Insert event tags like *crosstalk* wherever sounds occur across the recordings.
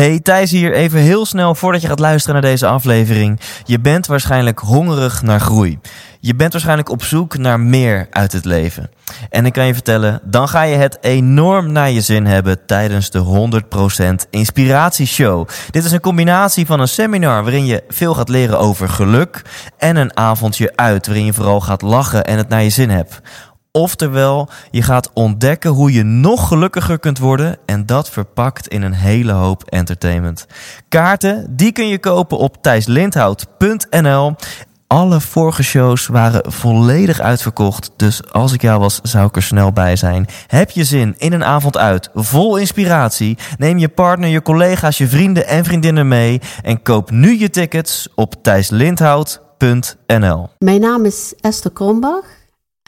Hey, Thijs hier. Even heel snel voordat je gaat luisteren naar deze aflevering. Je bent waarschijnlijk hongerig naar groei. Je bent waarschijnlijk op zoek naar meer uit het leven. En ik kan je vertellen, dan ga je het enorm naar je zin hebben tijdens de 100% Inspiratieshow. Dit is een combinatie van een seminar waarin je veel gaat leren over geluk en een avondje uit waarin je vooral gaat lachen en het naar je zin hebt. Oftewel, je gaat ontdekken hoe je nog gelukkiger kunt worden en dat verpakt in een hele hoop entertainment. Kaarten, die kun je kopen op thijslindhout.nl. Alle vorige shows waren volledig uitverkocht, dus als ik jou was, zou ik er snel bij zijn. Heb je zin in een avond uit, vol inspiratie? Neem je partner, je collega's, je vrienden en vriendinnen mee en koop nu je tickets op thijslindhout.nl. Mijn naam is Esther Krombach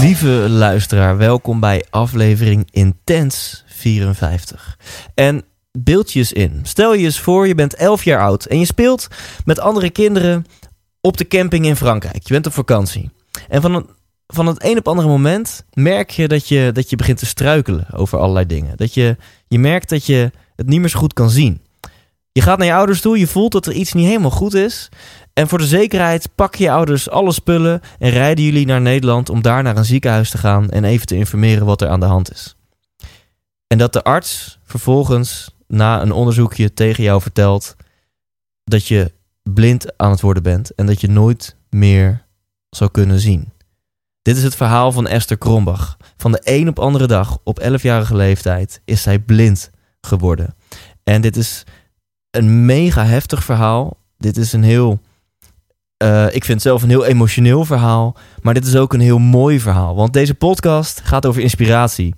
Lieve luisteraar, welkom bij aflevering Intens 54. En beeldjes in. Stel je eens voor, je bent 11 jaar oud en je speelt met andere kinderen op de camping in Frankrijk. Je bent op vakantie. En van, van het een op andere moment merk je dat, je dat je begint te struikelen over allerlei dingen. Dat je, je merkt dat je het niet meer zo goed kan zien. Je gaat naar je ouders toe, je voelt dat er iets niet helemaal goed is. En voor de zekerheid pakken je ouders alle spullen en rijden jullie naar Nederland om daar naar een ziekenhuis te gaan en even te informeren wat er aan de hand is. En dat de arts vervolgens na een onderzoekje tegen jou vertelt dat je blind aan het worden bent en dat je nooit meer zou kunnen zien. Dit is het verhaal van Esther Krombach. Van de een op andere dag, op 11-jarige leeftijd, is zij blind geworden. En dit is een mega heftig verhaal. Dit is een heel, uh, ik vind zelf een heel emotioneel verhaal. Maar dit is ook een heel mooi verhaal. Want deze podcast gaat over inspiratie.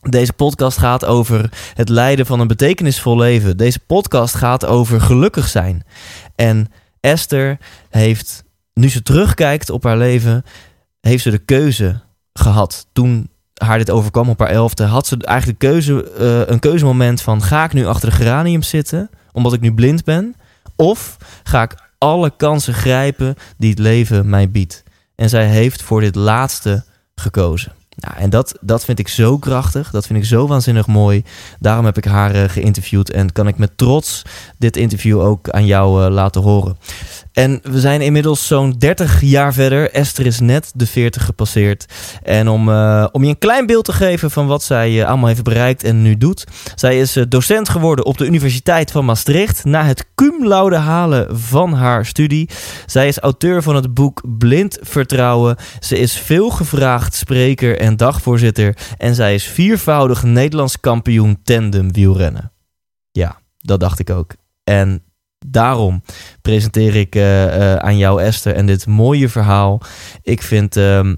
Deze podcast gaat over het leiden van een betekenisvol leven. Deze podcast gaat over gelukkig zijn. En Esther heeft, nu ze terugkijkt op haar leven, heeft ze de keuze gehad. Toen haar dit overkwam op haar elfde, had ze eigenlijk keuze, uh, een keuzemoment van ga ik nu achter de geranium zitten, omdat ik nu blind ben? Of ga ik alle kansen grijpen die het leven mij biedt? En zij heeft voor dit laatste gekozen. Nou, en dat, dat vind ik zo krachtig. Dat vind ik zo waanzinnig mooi. Daarom heb ik haar uh, geïnterviewd. En kan ik met trots dit interview ook aan jou uh, laten horen. En we zijn inmiddels zo'n 30 jaar verder. Esther is net de 40 gepasseerd. En om, uh, om je een klein beeld te geven van wat zij allemaal heeft bereikt en nu doet. Zij is docent geworden op de Universiteit van Maastricht. Na het cum laude halen van haar studie. Zij is auteur van het boek Blind Vertrouwen. Ze is veel gevraagd spreker en dagvoorzitter. En zij is viervoudig Nederlands kampioen tandem wielrennen. Ja, dat dacht ik ook. En daarom presenteer ik uh, uh, aan jou, Esther, en dit mooie verhaal. Ik vind, uh,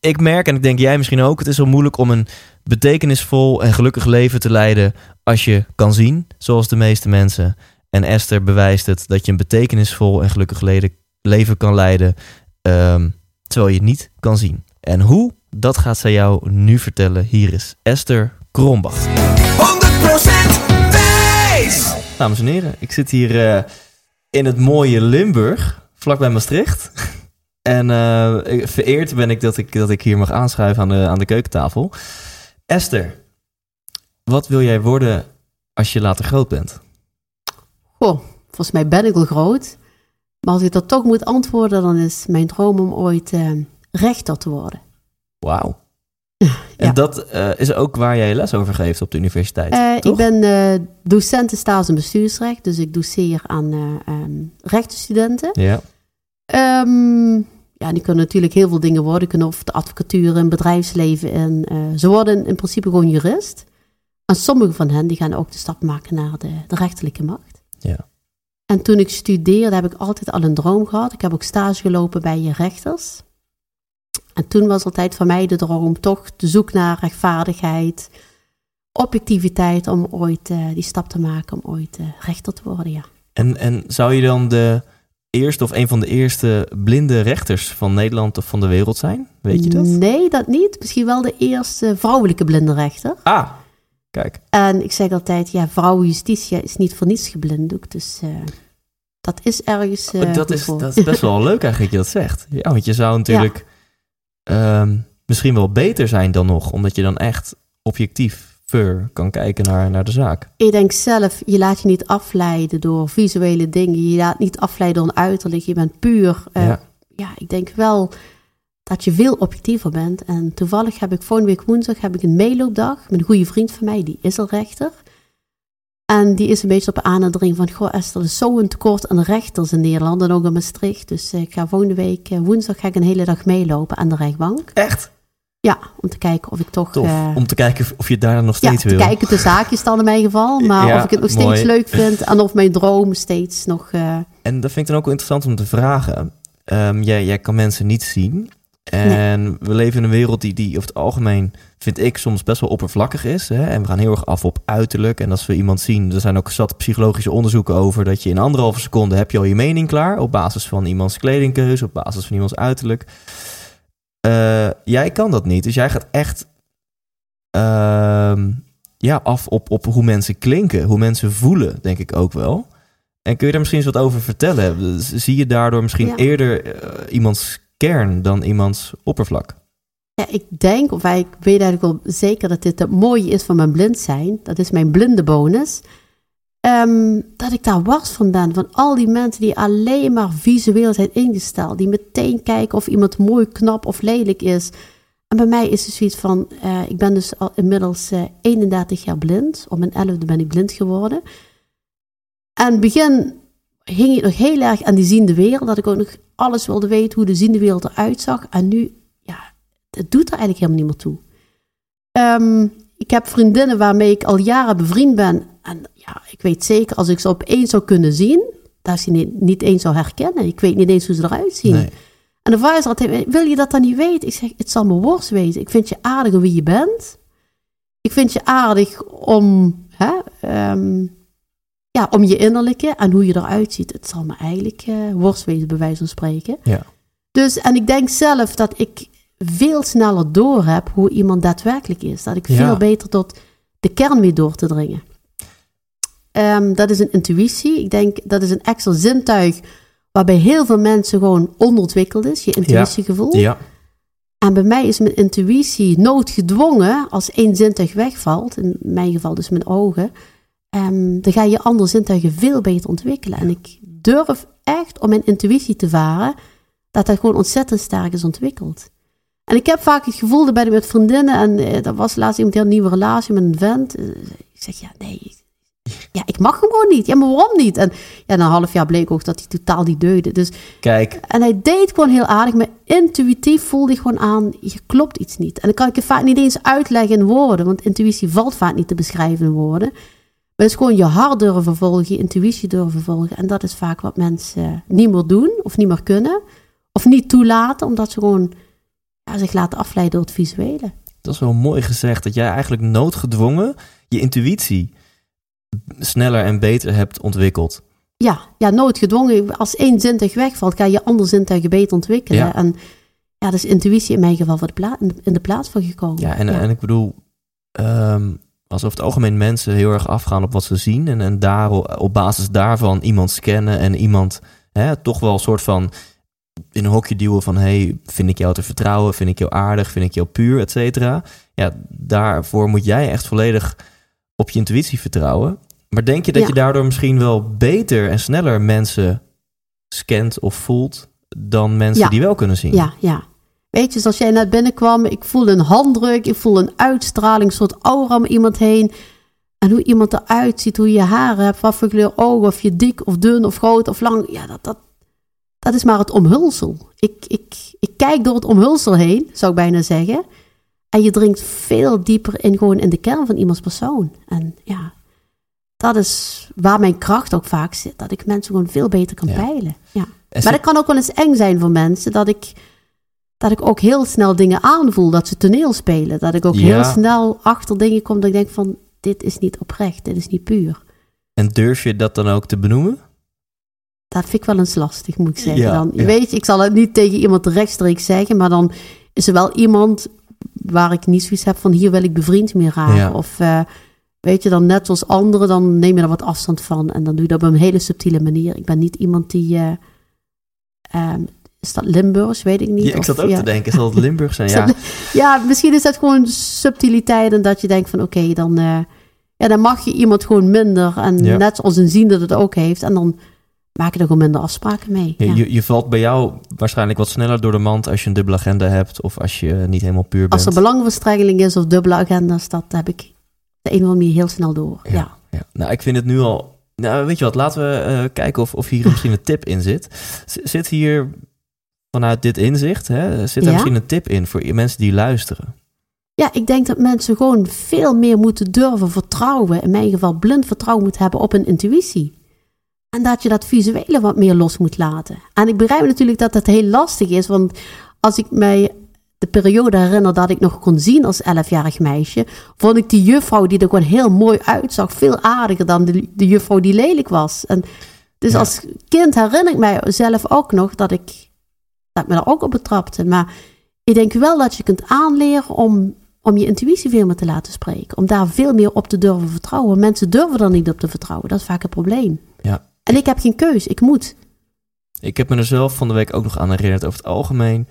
ik merk en ik denk jij misschien ook, het is zo moeilijk om een betekenisvol en gelukkig leven te leiden als je kan zien, zoals de meeste mensen. En Esther bewijst het dat je een betekenisvol en gelukkig leven kan leiden, ehm, terwijl je het niet kan zien. En hoe? Dat gaat zij jou nu vertellen. Hier is Esther Krombach. 100% Thijs! Dames en heren, ik zit hier uh, in het mooie Limburg, vlakbij Maastricht. *laughs* en uh, vereerd ben ik dat, ik dat ik hier mag aanschuiven aan de, aan de keukentafel. Esther, wat wil jij worden als je later groot bent? Goh, volgens mij ben ik al groot. Maar als ik dat toch moet antwoorden, dan is mijn droom om ooit uh, rechter te worden. Wauw. En ja. dat uh, is ook waar jij les over geeft op de universiteit. Uh, ik ben uh, docent in staats- en bestuursrecht, dus ik doseer aan um, rechtenstudenten. Ja. Um, ja, die kunnen natuurlijk heel veel dingen worden. Kunnen of de advocatuur en bedrijfsleven in. ze worden in principe gewoon jurist. En sommige van hen die gaan ook de stap maken naar de, de rechterlijke macht. Ja. En toen ik studeerde heb ik altijd al een droom gehad. Ik heb ook stage gelopen bij je rechters. En toen was altijd voor mij de droom toch de zoek naar rechtvaardigheid. objectiviteit om ooit eh, die stap te maken, om ooit eh, rechter te worden, ja. En, en zou je dan de eerste of een van de eerste blinde rechters van Nederland of van de wereld zijn? Weet je dat? Nee, dat niet. Misschien wel de eerste vrouwelijke blinde rechter. Ah, kijk. En ik zeg altijd, ja, vrouwenjustitie is niet voor niets geblinddoekt. Dus eh, dat is ergens eh, dat, is, voor. dat is best wel *laughs* leuk eigenlijk dat je dat zegt. Ja, want je zou natuurlijk ehm, misschien wel beter zijn dan nog, omdat je dan echt objectief kan kijken naar, naar de zaak. Ik denk zelf, je laat je niet afleiden door visuele dingen. Je laat niet afleiden door een uiterlijk. Je bent puur. eh, Ja. ja. ik denk wel dat je veel objectiever bent. En toevallig heb ik volgende week woensdag heb ik een meeloopdag met een goede vriend van mij, die is al rechter. En die is een beetje op aanadering van, goh Esther, er is zo'n tekort aan rechters in Nederland en ook in Maastricht. Dus eh, ik ga volgende week, eh, woensdag, ga ik een hele dag meelopen aan de rechtbank. Echt? Ja, om te kijken of ik toch... Tof. eh, Om te kijken of- je daar nog ja, steeds te wil. kijken de zaakjes dan in mijn geval. *laughs* Maar Ja, of ik het nog mooi. steeds leuk vind en of mijn droom steeds nog... En dat vind ik dan ook wel interessant om te vragen. Ehm, jij, jij kan mensen niet zien. En we leven in een wereld die, die over het algemeen, vind ik, soms best wel oppervlakkig is. Hè? En we gaan heel erg af op uiterlijk. En als we iemand zien, er zijn ook zat psychologische onderzoeken over... dat je in anderhalve seconde heb je al je mening klaar... op basis van iemands kledingkeuze, op basis van iemands uiterlijk. Eh, jij kan dat niet. Dus jij gaat echt ehm, ja, af op, op hoe mensen klinken, hoe mensen voelen, denk ik ook wel. En kun je daar misschien eens wat over vertellen? Zie je daardoor misschien Ja. eerder eh, iemands kern dan iemands oppervlak? ja, ik denk, of ik weet eigenlijk wel zeker dat dit het mooie is van mijn blind zijn. Dat is mijn blinde bonus. Ehm, dat ik daar wars van ben. Van al die mensen die alleen maar visueel zijn ingesteld. Die meteen kijken of iemand mooi, knap of lelijk is. En bij mij is het zoiets van, eh, ik ben dus al inmiddels eh, 31 jaar blind. Op mijn 11e ben ik blind geworden. En begin hing ik nog heel erg aan die ziende wereld. Dat ik ook nog alles wilde weten hoe de ziende wereld eruit zag. En nu, ja, het doet er eigenlijk helemaal niet meer toe. Ehm, ik heb vriendinnen waarmee ik al jaren bevriend ben. En ja, ik weet zeker, als ik ze opeens zou kunnen zien, dat ze niet, niet eens zou herkennen. Ik weet niet eens hoe ze eruit zien. Nee. En de vrouw is altijd, wil je dat dan niet weten? Ik zeg, het zal me worst wezen. Ik vind je aardig wie je bent. Ik vind je aardig om, hè, ehm, ja, om je innerlijke en hoe je eruit ziet. Het zal me eigenlijk eh worst wezen, bij wijze van spreken. Ja. Dus, en ik denk zelf dat ik veel sneller door heb hoe iemand daadwerkelijk is. Dat ik Ja. veel beter tot de kern weet door te dringen. Ehm, dat is een intuïtie. Ik denk dat is een extra zintuig waarbij heel veel mensen gewoon onderontwikkeld is. Je intuïtiegevoel. Ja, En bij mij is mijn intuïtie noodgedwongen als één zintuig wegvalt. In mijn geval dus mijn ogen. Ehm, dan ga je andere zintuigen veel beter ontwikkelen. En ik durf echt om mijn intuïtie te varen. Dat dat gewoon ontzettend sterk is ontwikkeld. En ik heb vaak het gevoel, dat ben ik met vriendinnen. En eh, dat was laatst iemand die een nieuwe relatie met een vent. Eh, ik zeg, ja, nee. Ja, ik mag hem gewoon niet. Ja, maar waarom niet? En ja, na een half jaar bleek ook dat hij totaal niet deugde. Dus kijk, en hij deed gewoon heel aardig, maar intuïtief voelde ik gewoon aan, je klopt iets niet. En dan kan ik het vaak niet eens uitleggen in woorden, want intuïtie valt vaak niet te beschrijven in woorden. Maar het is gewoon je hart durven volgen, je intuïtie durven volgen. En dat is vaak wat mensen niet meer doen, of niet meer kunnen, of niet toelaten, omdat ze gewoon ja, zich laten afleiden door het visuele. dat is wel mooi gezegd. Dat jij eigenlijk noodgedwongen je intuïtie sneller en beter hebt ontwikkeld. Ja, ja, noodgedwongen. Als één zintuig wegvalt, ga je andere zintuigen beter ontwikkelen. Ja. En ja, is intuïtie in mijn geval voor de in de plaats van gekomen. Ja, en, en ik bedoel, ehm, als over het algemeen mensen heel erg afgaan op wat ze zien en, en daar, op basis daarvan iemand scannen en iemand hè, toch wel een soort van in een hokje duwen van hey, vind ik jou te vertrouwen, vind ik jou aardig, vind ik jou puur, et cetera. Ja, daarvoor moet jij echt volledig op je intuïtie vertrouwen. Maar denk je dat Ja. je daardoor misschien wel beter en sneller mensen scant of voelt dan mensen Ja. die wel kunnen zien? Ja, ja. Weet je, zoals jij net binnenkwam, ik voelde een handdruk, ik voelde een uitstraling, een soort aura om iemand heen. En hoe iemand eruit ziet, hoe je haren hebt, wat voor kleur ogen, of je dik of dun of groot of lang. Ja, dat, dat, dat is maar het omhulsel. Ik, ik, ik kijk door het omhulsel heen, zou ik bijna zeggen. En je dringt veel dieper in gewoon in de kern van iemands persoon. En ja, dat is waar mijn kracht ook vaak zit. Dat ik mensen gewoon veel beter kan Ja. peilen. Ja. Maar dat kan ook wel eens eng zijn voor mensen. Dat ik, dat ik ook heel snel dingen aanvoel. Dat ze toneel spelen. Dat ik ook Ja. heel snel achter dingen kom. Dat ik denk van, dit is niet oprecht, dit is niet puur. En durf je dat dan ook te benoemen? Dat vind ik wel eens lastig, moet ik zeggen. Ja, dan, ja. Weet je, ik zal het niet tegen iemand rechtstreeks zeggen, maar dan is er wel iemand waar ik niet zoiets heb van hier wil ik bevriend mee raken. Of eh, weet je, dan net zoals anderen, dan neem je er wat afstand van. En dan doe je dat op een hele subtiele manier. Ik ben niet iemand die, eh, ehm, is dat Limburgs, weet ik niet. Ja, ik Of, zat ook ja. te denken, zal het Limburg zijn? *laughs* Ja, Ja, misschien is dat gewoon subtiliteit en dat je denkt van oké, dan, eh, ja, dan mag je iemand gewoon minder. En Ja. net zoals een ziende dat het ook heeft. En dan maak je er gewoon minder afspraken mee. Je, Ja. je, je valt bij jou waarschijnlijk wat sneller door de mand als je een dubbele agenda hebt of als je niet helemaal puur bent. Als er belangenverstrengeling is of dubbele agenda's, dat heb ik de een of andere manier heel snel door. Ja. Ja. Nou, ik vind het nu al. Nou, weet je wat? Laten we eh, kijken of, of hier *laughs* misschien een tip in zit. Z- Zit hier vanuit dit inzicht, hè, zit er Ja. misschien een tip in voor mensen die luisteren? Ja, ik denk dat mensen gewoon veel meer moeten durven vertrouwen. In mijn geval blind vertrouwen moeten hebben op hun intuïtie. En dat je dat visuele wat meer los moet laten. En ik begrijp natuurlijk dat dat heel lastig is. Want als ik mij de periode herinner dat ik nog kon zien als 11-jarig meisje, vond ik die juffrouw die er gewoon heel mooi uitzag, veel aardiger dan de, de juffrouw die lelijk was. En dus Ja. als kind herinner ik mij zelf ook nog dat ik, dat ik me daar ook op betrapte. Maar ik denk wel dat je kunt aanleren om, om je intuïtie veel meer te laten spreken. Om daar veel meer op te durven vertrouwen. Mensen durven er niet op te vertrouwen. Dat is vaak het probleem. Ja. En ik heb geen keus. Ik moet. Ik heb me er zelf van de week ook nog aan herinnerd. Over het algemeen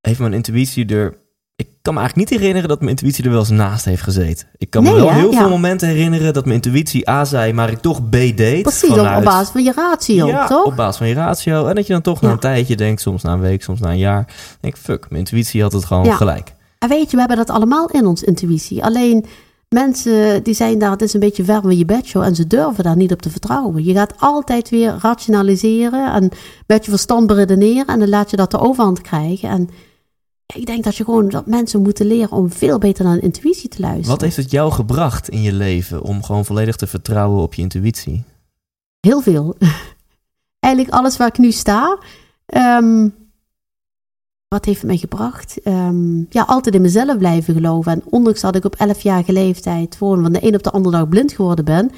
heeft mijn intuïtie er. Ik kan me eigenlijk niet herinneren dat mijn intuïtie er wel eens naast heeft gezeten. Ik kan me wel hè? heel Ja. veel momenten herinneren dat mijn intuïtie A zei, maar ik toch B deed. Precies, op, vanuit- op basis van je ratio, ja, toch? op basis van je ratio. En dat je dan toch na een tijdje denkt, soms na een week, soms na een jaar, denk ik, fuck, mijn intuïtie had het gewoon Ja. gelijk. En weet je, we hebben dat allemaal in ons intuïtie. Alleen mensen die zijn daar, het is een beetje ver van je bedshow en ze durven daar niet op te vertrouwen. Je gaat altijd weer rationaliseren en met je verstand beredeneren en dan laat je dat de overhand krijgen. En ik denk dat je gewoon dat mensen moeten leren om veel beter naar hun intuïtie te luisteren. Wat heeft het jou gebracht in je leven om gewoon volledig te vertrouwen op je intuïtie? Heel veel. *laughs* Eigenlijk alles waar ik nu sta. Ehm, wat heeft het mij gebracht? Ehm, ja, altijd in mezelf blijven geloven. En ondanks dat ik op 11-jarige leeftijd gewoon van de een op de andere dag blind geworden ben,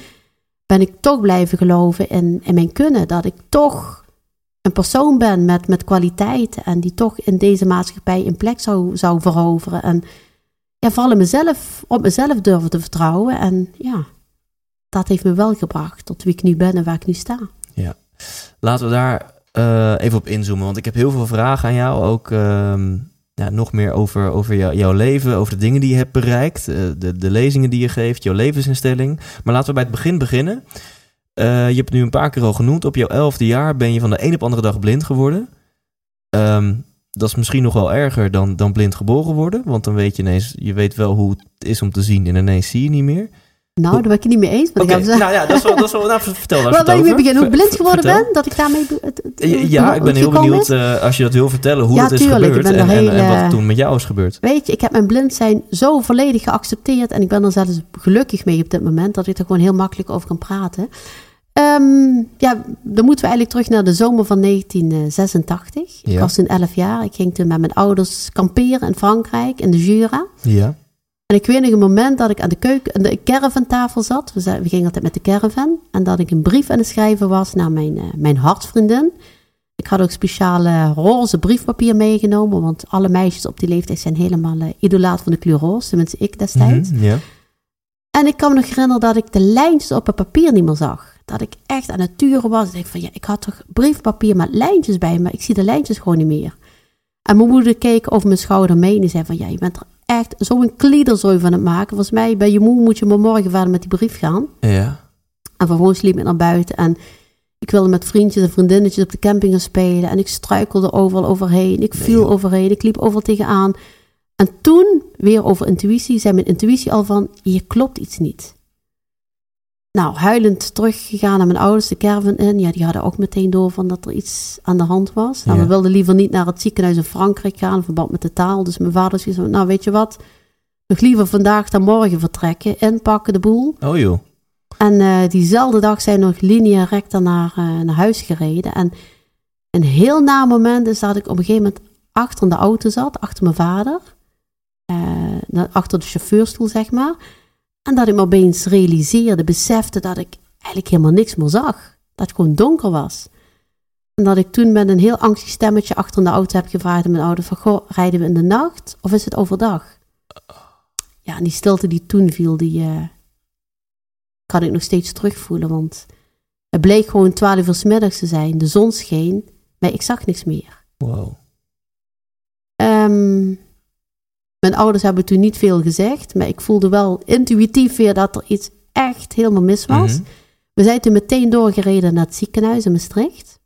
ben ik toch blijven geloven in, in mijn kunnen. Dat ik toch een persoon ben met, met kwaliteiten en die toch in deze maatschappij een plek zou, zou veroveren. En ja, vooral mezelf, op mezelf durven te vertrouwen. En ja, dat heeft me wel gebracht tot wie ik nu ben en waar ik nu sta. Laten we daar eh, even op inzoomen, want ik heb heel veel vragen aan jou. Ook ehm, ja, nog meer over, over jou- jouw leven, over de dingen die je hebt bereikt, eh, de, de lezingen die je geeft, jouw levensinstelling. Maar laten we bij het begin beginnen. Eh, je hebt het nu een paar keer al genoemd. Op jouw elfde jaar ben je van de een op andere dag blind geworden. Ehm, dat is misschien nog wel erger dan, dan blind geboren worden. Want dan weet je ineens, je weet wel hoe het is om te zien en ineens zie je niet meer. Nou, daar ben ik het niet mee eens. Maar nou ja, dat is wel, dat is wel nou, vertel daar Waar ben je mee beginnen? Hoe blind geworden vertel. ben? Dat ik daarmee... het- het- Ja, Ja, ik ben het heel benieuwd eh, als je dat wil vertellen, hoe Ja, dat is tuurlijk, gebeurd en, er en, heel, en wat eh, er toen met jou is gebeurd. Weet je, ik heb mijn blind zijn zo volledig geaccepteerd. En ik ben er zelfs gelukkig mee op dit moment. Dat ik er gewoon heel makkelijk over kan praten. Ehm, ja, dan moeten we eigenlijk terug naar de zomer van 1986. Ik was toen 11 jaar. Ik ging toen met mijn ouders kamperen in Frankrijk, in de Jura. Ja. En ik weet nog een moment dat ik aan de keuken, aan de caravantafel zat. We, gingen altijd met de caravan. En dat ik een brief aan het schrijven was naar mijn, eh, mijn hartsvriendin. Ik had ook speciale roze briefpapier meegenomen. Want alle meisjes op die leeftijd zijn helemaal eh, idolaat van de kleur roze. Tenminste, ik destijds. Mhm, ja. En ik kan me nog herinneren dat ik de lijntjes op het papier niet meer zag. Dat ik echt aan het turen was. Ik van ja, ik had toch briefpapier met lijntjes bij, maar ik zie de lijntjes gewoon niet meer. En mijn moeder keek over mijn schouder mee en zei van ja, je bent er echt zo'n kliederzooi van het maken. Volgens mij bij je moe moet je maar morgen verder met die brief gaan. Ja. En vervolgens liep ik naar buiten en ik wilde met vriendjes en vriendinnetjes op de camping gaan spelen. En ik struikelde overal overheen. Ik viel overheen. Ik liep overal tegenaan. En toen, weer over intuïtie, zei mijn intuïtie al van, hier klopt iets niet. Nou, huilend teruggegaan naar mijn ouders, de caravan in. Ja, die hadden ook meteen door van dat er iets aan de hand was. Nou, Ja. we wilden liever niet naar het ziekenhuis in Frankrijk gaan, in verband met de taal. Dus mijn vader zei, zo, nou weet je wat, nog liever vandaag dan morgen vertrekken, inpakken de boel. Oh joh. En eh, diezelfde dag zijn we nog linea recta naar, eh, naar huis gereden. En een heel na moment is dat ik op een gegeven moment achter in de auto zat, achter mijn vader. Eh, achter de chauffeurstoel, zeg maar. En dat ik me opeens realiseerde, besefte dat ik eigenlijk helemaal niks meer zag. Dat het gewoon donker was. En dat ik toen met een heel angstig stemmetje achter in de auto heb gevraagd aan mijn ouder van, goh, rijden we in de nacht of is het overdag? Ja, en die stilte die toen viel, die eh, kan ik nog steeds terugvoelen, want het bleek gewoon 12 uur 's middags te zijn. De zon scheen, maar ik zag niks meer. Wow. Ehm, mijn ouders hebben toen niet veel gezegd, maar ik voelde wel intuïtief weer dat er iets echt helemaal mis was. Mhm. We zijn toen meteen doorgereden naar het ziekenhuis in Maastricht.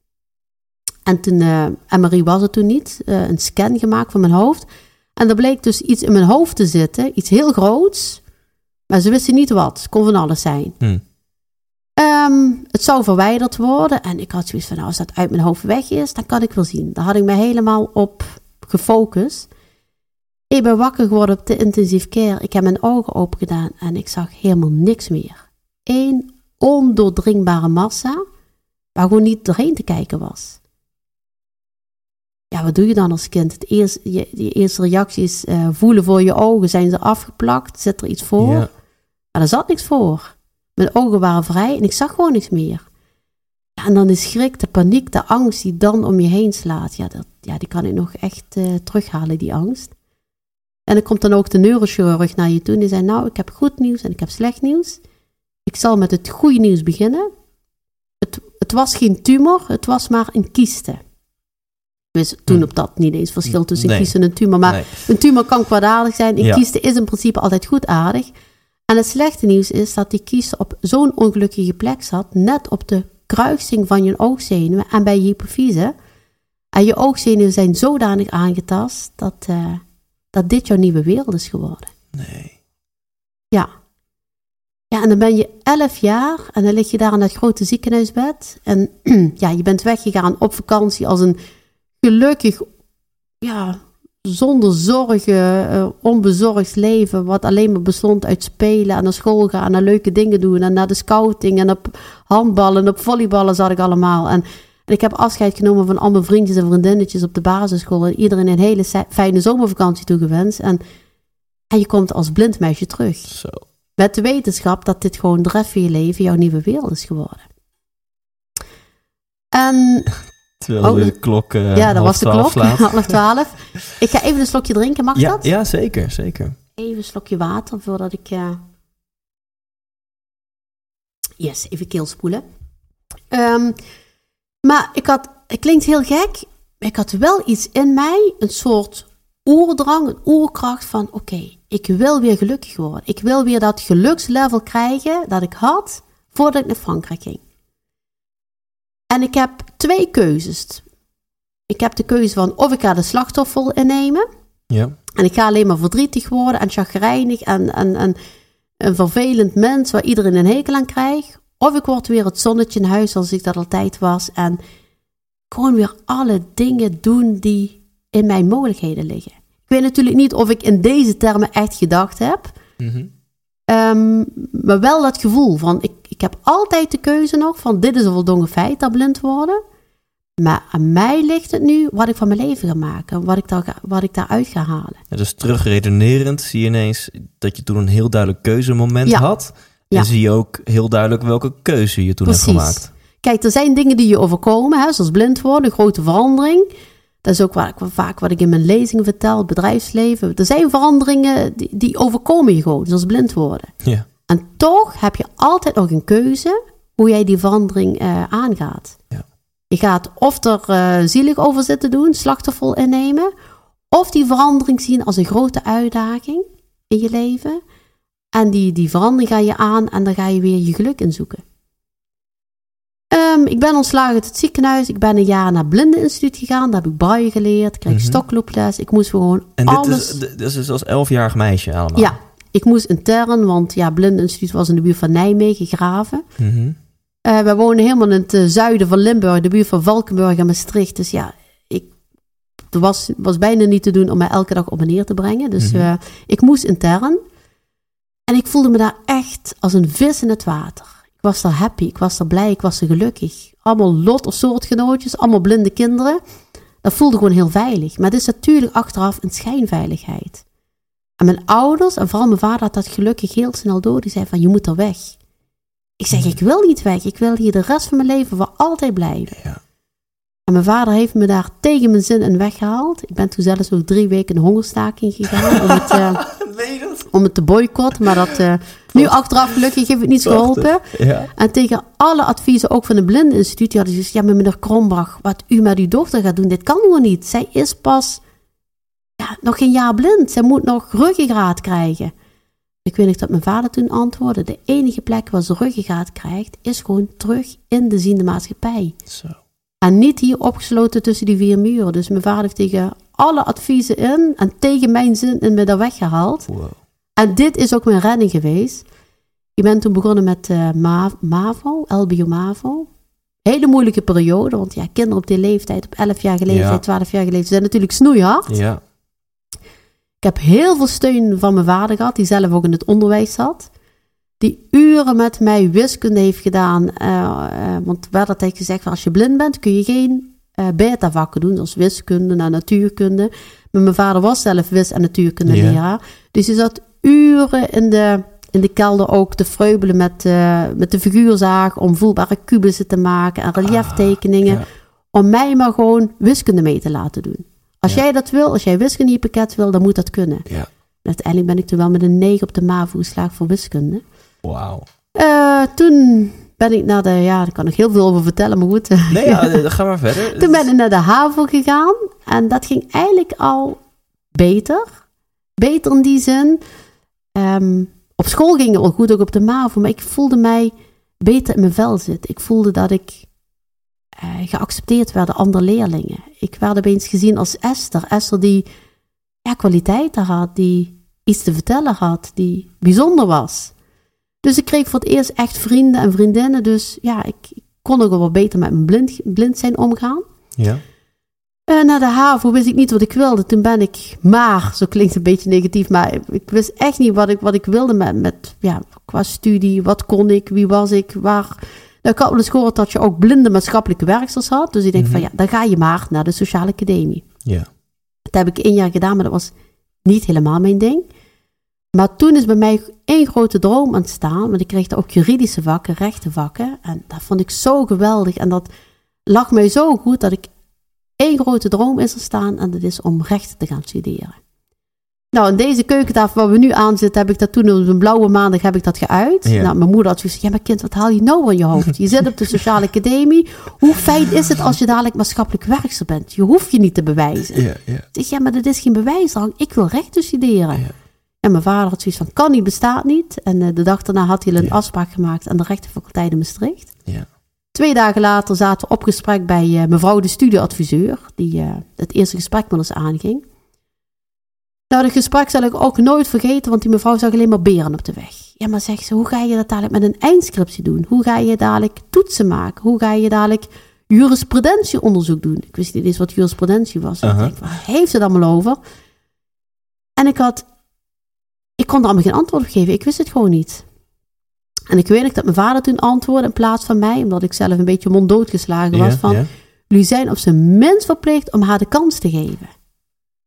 En toen, eh Marie was er toen niet, eh, een scan gemaakt van mijn hoofd. En er bleek dus iets in mijn hoofd te zitten, iets heel groots. Maar ze wisten niet wat, het kon van alles zijn. Hm. Ehm, het zou verwijderd worden. En ik had zoiets van, nou, als dat uit mijn hoofd weg is, dan kan ik wel zien. Daar had ik me helemaal op gefocust. Ik ben wakker geworden op de intensive care. Ik heb mijn ogen open gedaan en ik zag helemaal niks meer. Eén ondoordringbare massa, waar gewoon niet doorheen te kijken was. Ja, wat doe je dan als kind? Het je eerste reactie is eh, voelen voor je ogen. Zijn ze afgeplakt? Zit er iets voor? Ja. Maar er zat niks voor. Mijn ogen waren vrij en ik zag gewoon niks meer. Ja, en dan de schrik, de paniek, de angst die dan om je heen slaat. Ja, dat, ja die kan ik nog echt eh, terughalen, die angst. En dan komt dan ook de neurochirurg naar je toe en die zei... Nou, ik heb goed nieuws en ik heb slecht nieuws. Ik zal met het goede nieuws beginnen. Het, het was geen tumor, het was maar een kieste. Dus toen Hm. op dat niet eens verschil tussen een Nee. kieste en een tumor. Maar Nee. een tumor kan kwaadaardig zijn. Een Ja. kieste is in principe altijd goedaardig. En het slechte nieuws is dat die kieste op zo'n ongelukkige plek zat, net op de kruising van je oogzenuwen en bij je hypofyse. En je oogzenuwen zijn zodanig aangetast dat, eh, dat dit jouw nieuwe wereld is geworden. Nee. Ja. Ja, en dan ben je elf jaar en dan lig je daar in dat grote ziekenhuisbed. En *clears throat* ja, je bent weggegaan op vakantie als een gelukkig, ja, zonder zorgen, eh, onbezorgd leven. Wat alleen maar bestond uit spelen en naar school gaan en leuke dingen doen. En naar de scouting en op handballen en op volleyballen zat ik allemaal. En, en ik heb afscheid genomen van al mijn vriendjes en vriendinnetjes op de basisschool. En iedereen een hele fijne zomervakantie toegewenst. En, en je komt als blind meisje terug. Zo. Met de wetenschap dat dit gewoon de rest van je leven jouw nieuwe wereld is geworden. En Terwijl Oh, de klok eh ja, dat was de klok, *laughs* half twaalf. Ik ga even een slokje drinken, mag Ja, dat? ja, zeker, zeker. Even een slokje water voordat ik... eh, Yes, even keelspoelen. Ehm, maar ik had... Het klinkt heel gek, maar ik had wel iets in mij, een soort oerdrang, een oerkracht van... Oké, ik wil weer gelukkig worden. Ik wil weer dat gelukslevel krijgen dat ik had voordat ik naar Frankrijk ging. En ik heb twee keuzes. Ik heb de keuze van of ik ga de slachtoffer innemen... Ja. En ik ga alleen maar verdrietig worden en chagrijnig en, en, en een vervelend mens waar iedereen een hekel aan krijgt. Of ik word weer het zonnetje in huis zoals ik dat altijd was. En gewoon weer alle dingen doen die in mijn mogelijkheden liggen. Ik weet natuurlijk niet of ik in deze termen echt gedacht heb. Mhm. Ehm, maar wel dat gevoel van, ik, ik heb altijd de keuze nog van dit is een voldongen feit, dat blind worden. Maar aan mij ligt het nu wat ik van mijn leven ga maken, wat ik, daar, ga- wat ik daaruit ga halen. Ja, dus terugredenerend zie je ineens dat je toen een heel duidelijk keuzemoment Ja. had. En zie je ook heel duidelijk welke keuze je toen Precies. hebt gemaakt. Kijk, er zijn dingen die je overkomen, hè, zoals blind worden, een grote verandering. Dat is ook waar ik, vaak wat ik in mijn lezingen vertel, het bedrijfsleven. Er zijn veranderingen die, die overkomen je gewoon, zoals blind worden. Ja. En toch heb je altijd nog een keuze hoe jij die verandering eh, aangaat. Ja. Je gaat of er eh, zielig over zitten doen, slachtoffer innemen, of die verandering zien als een grote uitdaging in je leven. En die, die verandering ga je aan en dan ga je weer je geluk in zoeken. Ehm, ik ben ontslagen uit het ziekenhuis. Ik ben een jaar naar het Blindeninstituut gegaan. Daar heb ik braille geleerd. Ik kreeg Mhm. stoklooples. Ik moest gewoon En dit alles... is, dit is dus als elfjarig meisje allemaal. Ja, ik moest intern, want ja, Blindeninstituut was in de buurt van Nijmegen, Graven. Mhm. Eh, we wonen helemaal in het eh, zuiden van Limburg, de buurt van Valkenburg en Maastricht. Dus ja, ik, er was, was bijna niet te doen om mij elke dag op en neer te brengen. Dus Mhm. eh, ik moest intern. En ik voelde me daar echt als een vis in het water. Ik was daar happy, ik was daar blij, ik was er gelukkig. Allemaal lot of soortgenootjes, allemaal blinde kinderen. Dat voelde gewoon heel veilig. Maar het is natuurlijk achteraf een schijnveiligheid. En mijn ouders, en vooral mijn vader, had dat gelukkig heel snel door. Die zei van, je moet er weg. Ik zeg, ik wil niet weg. Ik wil hier de rest van mijn leven voor altijd blijven. Ja. En mijn vader heeft me daar tegen mijn zin in weggehaald. Ik ben toen zelfs ook drie weken in hongerstaking gegaan om het, eh, *laughs* om het te boycotten. Maar dat, eh, nu achteraf gelukkig heeft het niets geholpen. Ja. En tegen alle adviezen, ook van de Blindeninstituut, die hadden ze gezegd, ja, meneer Kronbach, wat u met uw dochter gaat doen, dit kan gewoon niet. Zij is pas ja, nog geen jaar blind. Zij moet nog ruggengraat krijgen. Ik weet nog dat mijn vader toen antwoordde, de enige plek waar ze ruggengraat krijgt, is gewoon terug in de ziende maatschappij. Zo. En niet hier opgesloten tussen die vier muren. Dus mijn vader heeft tegen alle adviezen in en tegen mijn zin in me daar weggehaald. Wow. En dit is ook mijn redding geweest. Ik ben toen begonnen met eh, Ma- MAVO, LBO MAVO. Hele moeilijke periode, want ja, kinderen op die leeftijd, op 11 jaar leeftijd, Ja. 12 jaar leeftijd, zijn natuurlijk snoeihard. Ja. Ik heb heel veel steun van mijn vader gehad, die zelf ook in het onderwijs zat. Die uren met mij wiskunde heeft gedaan. eh, eh, want er werd altijd gezegd, als je blind bent, kun je geen eh beta-vakken doen, zoals wiskunde en natuurkunde. Maar mijn vader was zelf wis- en natuurkunde Ja. Dus hij zat uren in de, in de kelder ook te freubelen met, eh, met de figuurzaag om voelbare kubussen te maken en relieftekeningen. ja. Om mij maar gewoon wiskunde mee te laten doen. Als Ja. jij dat wil, als jij wiskunde in je pakket wil, dan moet dat kunnen. Ja. Uiteindelijk ben ik toen wel met een 9 op de MAVO geslaagd voor wiskunde. Wauw. Eh, toen ben ik naar de, ja, daar kan ik heel veel over vertellen, maar goed. Nee, ja, *laughs* dan ga maar verder. Toen ben ik naar de HAVO gegaan en dat ging eigenlijk al beter. Beter in die zin. Ehm, op school ging het wel goed, ook op de MAVO, maar ik voelde mij beter in mijn vel zitten. Ik voelde dat ik eh, geaccepteerd werd door andere leerlingen. Ik werd opeens gezien als Esther. Esther die ja, kwaliteiten had, die iets te vertellen had, die bijzonder was. Dus ik kreeg voor het eerst echt vrienden en vriendinnen. Dus ja, ik, kon ook wel beter met mijn blind, blind zijn omgaan. Ja. Eh, na de HAVO wist ik niet wat ik wilde. Toen ben ik maar, zo klinkt het een beetje negatief, maar ik wist echt niet wat ik, wat ik wilde met, met ja, qua studie. Wat kon ik, wie was ik, waar... Nou, ik had wel eens gehoord dat je ook blinde maatschappelijke werksters had. Dus ik denk van ja, dan ga je maar naar de sociale academie. Ja. Dat heb ik één jaar gedaan, maar dat was niet helemaal mijn ding. Maar toen is bij mij één grote droom ontstaan. Want ik kreeg daar ook juridische vakken, rechtenvakken. En dat vond ik zo geweldig. En dat lag mij zo goed dat ik één grote droom is ontstaan. En dat is om rechten te gaan studeren. Nou, in deze keukentafel waar we nu aan zitten, heb ik dat toen op een blauwe maandag heb ik dat geuit. Ja. Nou, mijn moeder had gezegd, ja maar kind, wat haal je nou aan je hoofd? Je zit op de sociale *laughs* academie. Hoe fijn is het als je dadelijk maatschappelijk werkster bent? Je hoeft je niet te bewijzen. Ja, ja. Ik zeg, ja, maar dat is geen bewijsdrang. Ik wil rechten studeren. Ja. En mijn vader had zoiets van, kan niet, bestaat niet. En eh, de dag daarna had hij een afspraak gemaakt aan de rechtenfaculteit in Maastricht. Ja. Twee dagen later zaten we op gesprek bij eh, mevrouw de studieadviseur, die eh, het eerste gesprek met ons aanging. Nou, dat gesprek zal ik ook nooit vergeten, want die mevrouw zag alleen maar beren op de weg. Ja, maar zegt ze, hoe ga je dat dadelijk met een eindscriptie doen? Hoe ga je dadelijk toetsen maken? Hoe ga je dadelijk jurisprudentieonderzoek doen? Ik wist niet eens wat jurisprudentie was. Ik denk, waar heeft het allemaal over? En ik had, ik kon er allemaal geen antwoord op geven. Ik wist het gewoon niet. En ik weet nog dat mijn vader toen antwoordde in plaats van mij, omdat ik zelf een beetje monddood geslagen was, Ja, van ja. jullie zijn op zijn minst verplicht om haar de kans te geven.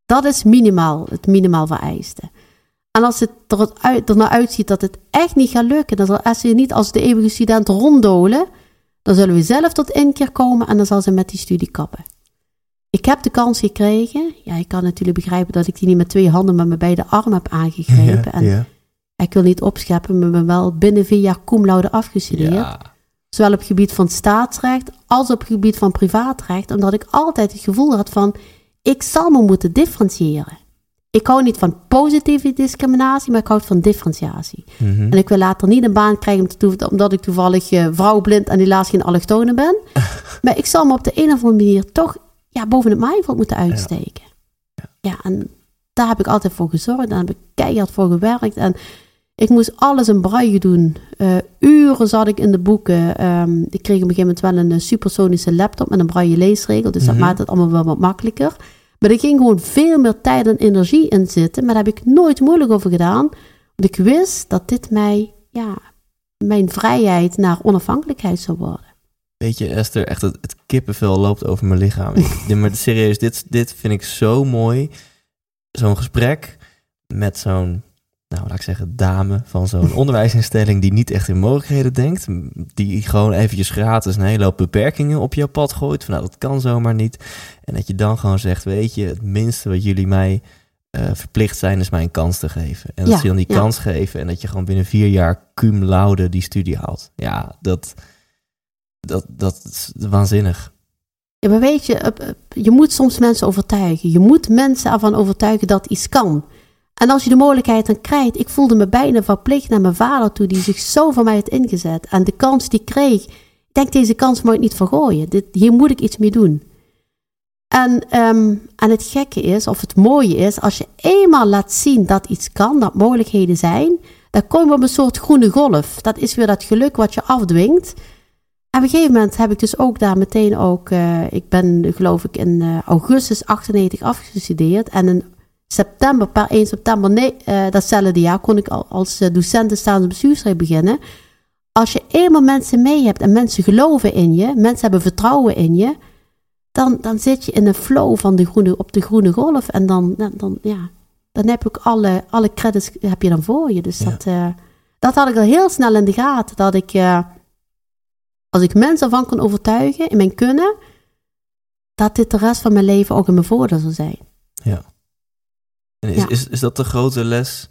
Dat is minimaal, het minimaal vereiste. En als het er, uit, naar uitziet dat het echt niet gaat lukken, dan zal Esther niet als de eeuwige student ronddolen, dan zullen we zelf tot inkeer komen en dan zal ze met die studie kappen. Ik heb de kans gekregen. Ja, ik kan natuurlijk begrijpen dat ik die niet met twee handen, maar met beide armen heb aangegrepen. Ja, en ja. Ik wil niet opscheppen, maar ben wel binnen vier jaar cum laude afgestudeerd. Ja. Zowel op het gebied van staatsrecht als op het gebied van privaatrecht. Omdat ik altijd het gevoel had van, ik zal me moeten differentiëren. Ik hou niet van positieve discriminatie, maar ik hou van differentiatie. Mhm. En ik wil later niet een baan krijgen omdat ik toevallig eh, vrouwblind en helaas geen allochtone ben. *laughs* maar ik zal me op de een of andere manier toch ja, boven het maaiveld moeten uitsteken. Ja. en daar heb ik altijd voor gezorgd. Daar heb ik keihard voor gewerkt. En ik moest alles in braille doen. Eh, uren zat ik in de boeken. Ehm, ik kreeg op een gegeven moment wel een eh, supersonische laptop met een braille leesregel. Dus dat Mhm. maakt het allemaal wel wat makkelijker. Maar er ging gewoon veel meer tijd en energie in zitten. Maar daar heb ik nooit moeilijk over gedaan. Want ik wist dat dit mij, ja, mijn vrijheid naar onafhankelijkheid zou worden. Weet je, Esther, echt het, het kippenvel loopt over mijn lichaam. Ik, *laughs* maar serieus, dit, dit vind ik zo mooi. Zo'n gesprek met zo'n, nou laat ik zeggen, dame van zo'n *laughs* onderwijsinstelling die niet echt in mogelijkheden denkt. Die gewoon eventjes gratis een hele hoop beperkingen op jouw pad gooit. Van nou, dat kan zomaar niet. En dat je dan gewoon zegt, weet je, het minste wat jullie mij eh, verplicht zijn is mij een kans te geven. En dat Ja, ze dan die ja. kans geven en dat je gewoon binnen vier jaar cum laude die studie haalt. Ja, dat, dat, dat is waanzinnig. Ja, maar weet je, je moet soms mensen overtuigen. Je moet mensen ervan overtuigen dat iets kan. En als je de mogelijkheid dan krijgt, ik voelde me bijna verplicht naar mijn vader toe, die zich zo voor mij had ingezet. En de kans die ik kreeg, ik denk deze kans moet ik niet vergooien. Dit, hier moet ik iets mee doen. En, ehm, en het gekke is, of het mooie is, als je eenmaal laat zien dat iets kan, dat mogelijkheden zijn, dan kom je op een soort groene golf. Dat is weer dat geluk wat je afdwingt. En op een gegeven moment heb ik dus ook daar meteen ook, eh, ik ben geloof ik in eh, augustus 98 afgestudeerd. En in september, per 1 september, nee, eh, datzelfde jaar kon ik al als eh, docent staande bestuursrecht beginnen. Als je eenmaal mensen mee hebt en mensen geloven in je, mensen hebben vertrouwen in je, dan, dan zit je in een flow van de groene, op de groene golf. En dan, dan, dan, ja, dan heb ik alle, alle credits heb je dan voor je. Dus Ja. dat, eh, dat had ik al heel snel in de gaten. Dat ik, als ik mensen ervan kan overtuigen in mijn kunnen, dat dit de rest van mijn leven ook in mijn voordeel zal zijn. En is, Ja. is, is dat de grote les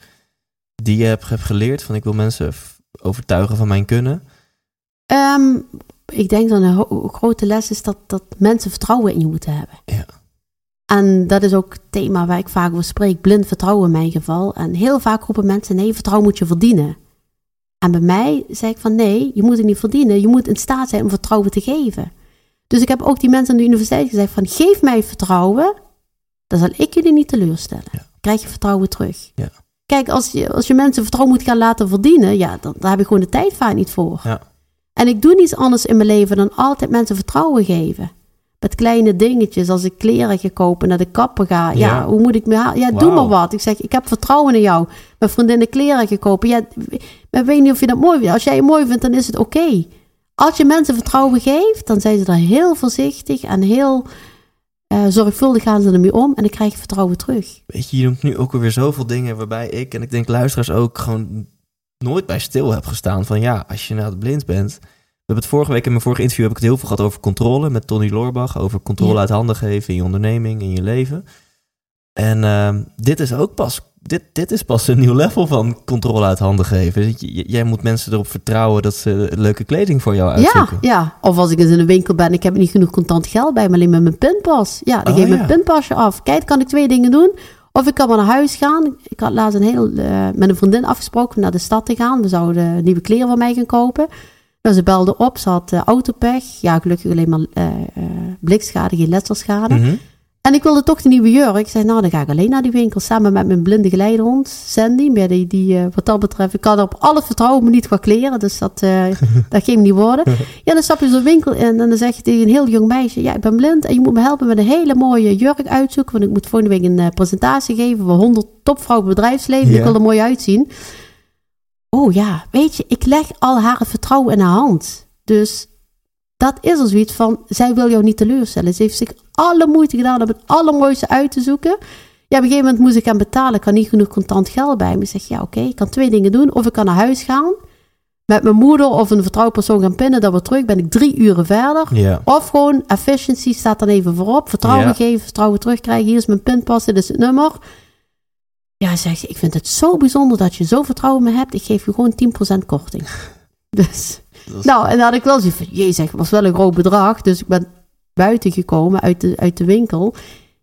die je hebt, hebt geleerd? Van ik wil mensen overtuigen van mijn kunnen. Ehm, ik denk dat een grote les is dat, dat mensen vertrouwen in je moeten hebben. Ja. En dat is ook het thema waar ik vaak over spreek. Blind vertrouwen in mijn geval. En heel vaak roepen mensen, nee, vertrouwen moet je verdienen. En bij mij zeg ik van, nee, je moet het niet verdienen. Je moet in staat zijn om vertrouwen te geven. Dus ik heb ook die mensen aan de universiteit gezegd van, geef mij vertrouwen. Dan zal ik jullie niet teleurstellen. Ja. Krijg je vertrouwen terug. Ja. Kijk, als je, als je mensen vertrouwen moet gaan laten verdienen, ja, dan, daar heb ik gewoon de tijd vaak niet voor. Ja. En ik doe niets anders in mijn leven dan altijd mensen vertrouwen geven. Met kleine dingetjes, als ik kleren ga kopen, naar de kapper ga. Ja, Ja. hoe moet ik me halen? Ja, doe maar wat. Ik zeg, ik heb vertrouwen in jou. Mijn vriendinnen kleren gekopen. Ja, ik weet niet of je dat mooi vindt. Als jij het mooi vindt, dan is het oké. Als je mensen vertrouwen geeft, dan zijn ze daar heel voorzichtig en heel eh, zorgvuldig gaan ze ermee om. En dan krijg je vertrouwen terug. Weet je, je noemt nu ook alweer zoveel dingen waarbij ik en ik denk luisteraars ook gewoon nooit bij stil heb gestaan. Van ja, als je nou blind bent. We hebben het vorige week in mijn vorige interview heb ik het heel veel gehad over controle met Tony Loorbach. Over controle Ja. uit handen geven in je onderneming, in je leven. En ehm, dit is ook pas, dit, dit is pas een nieuw level van controle uit handen geven. J- j- jij moet mensen erop vertrouwen dat ze leuke kleding voor jou Ja, uitzoeken. ja, of als ik eens in een winkel ben, ik heb niet genoeg contant geld bij me, alleen met mijn pinpas. Ja, dan Oh, geef ik ja. mijn pinpasje af. Kijk, kan ik twee dingen doen. Of ik kan maar naar huis gaan. Ik had laatst een heel, eh, met een vriendin afgesproken om naar de stad te gaan. We zouden nieuwe kleren van mij gaan kopen. Nou, ze belde op, ze had eh, autopech. Ja, gelukkig alleen maar eh, blikschade, geen letselschade. Mhm. En ik wilde toch de nieuwe jurk. Ik zei, nou, dan ga ik alleen naar die winkel. Samen met mijn blinde geleidehond, Sandy. Maar die, die, eh, wat dat betreft, ik kan op alles vertrouwen, maar niet qua kleren. Dus dat, eh, *laughs* dat ging niet worden. *laughs* Ja, dan stap je zo'n winkel in en dan zeg je tegen een heel jong meisje... Ja, ik ben blind en je moet me helpen met een hele mooie jurk uitzoeken. Want ik moet volgende week een eh, presentatie geven voor 100 topvrouwen bedrijfsleven. Ik wil er mooi uitzien. Oh ja, weet je, ik leg al haar vertrouwen in haar hand. Dus dat is er zoiets van, zij wil jou niet teleurstellen. Ze heeft zich alle moeite gedaan om het allermooiste uit te zoeken. Ja, op een gegeven moment moest ik gaan betalen. Ik had niet genoeg contant geld bij me. Ik zeg, ja, oké, ik kan twee dingen doen. Of ik kan naar huis gaan, met mijn moeder of een vertrouwd persoon gaan pinnen. Dan weer terug, ben ik drie uren verder. Ja. Of gewoon efficiency staat dan even voorop. Vertrouwen Ja. geven, vertrouwen terugkrijgen. Hier is mijn pinpas, dit is het nummer. Ja, zegt ze, ik vind het zo bijzonder dat je zo vertrouwen in me hebt. Ik geef je gewoon 10% korting. *laughs* Dus, is- nou, en dan had ik wel zoiets van, jee, zeg, het was wel een groot bedrag. Dus ik ben buiten gekomen uit de, uit de winkel.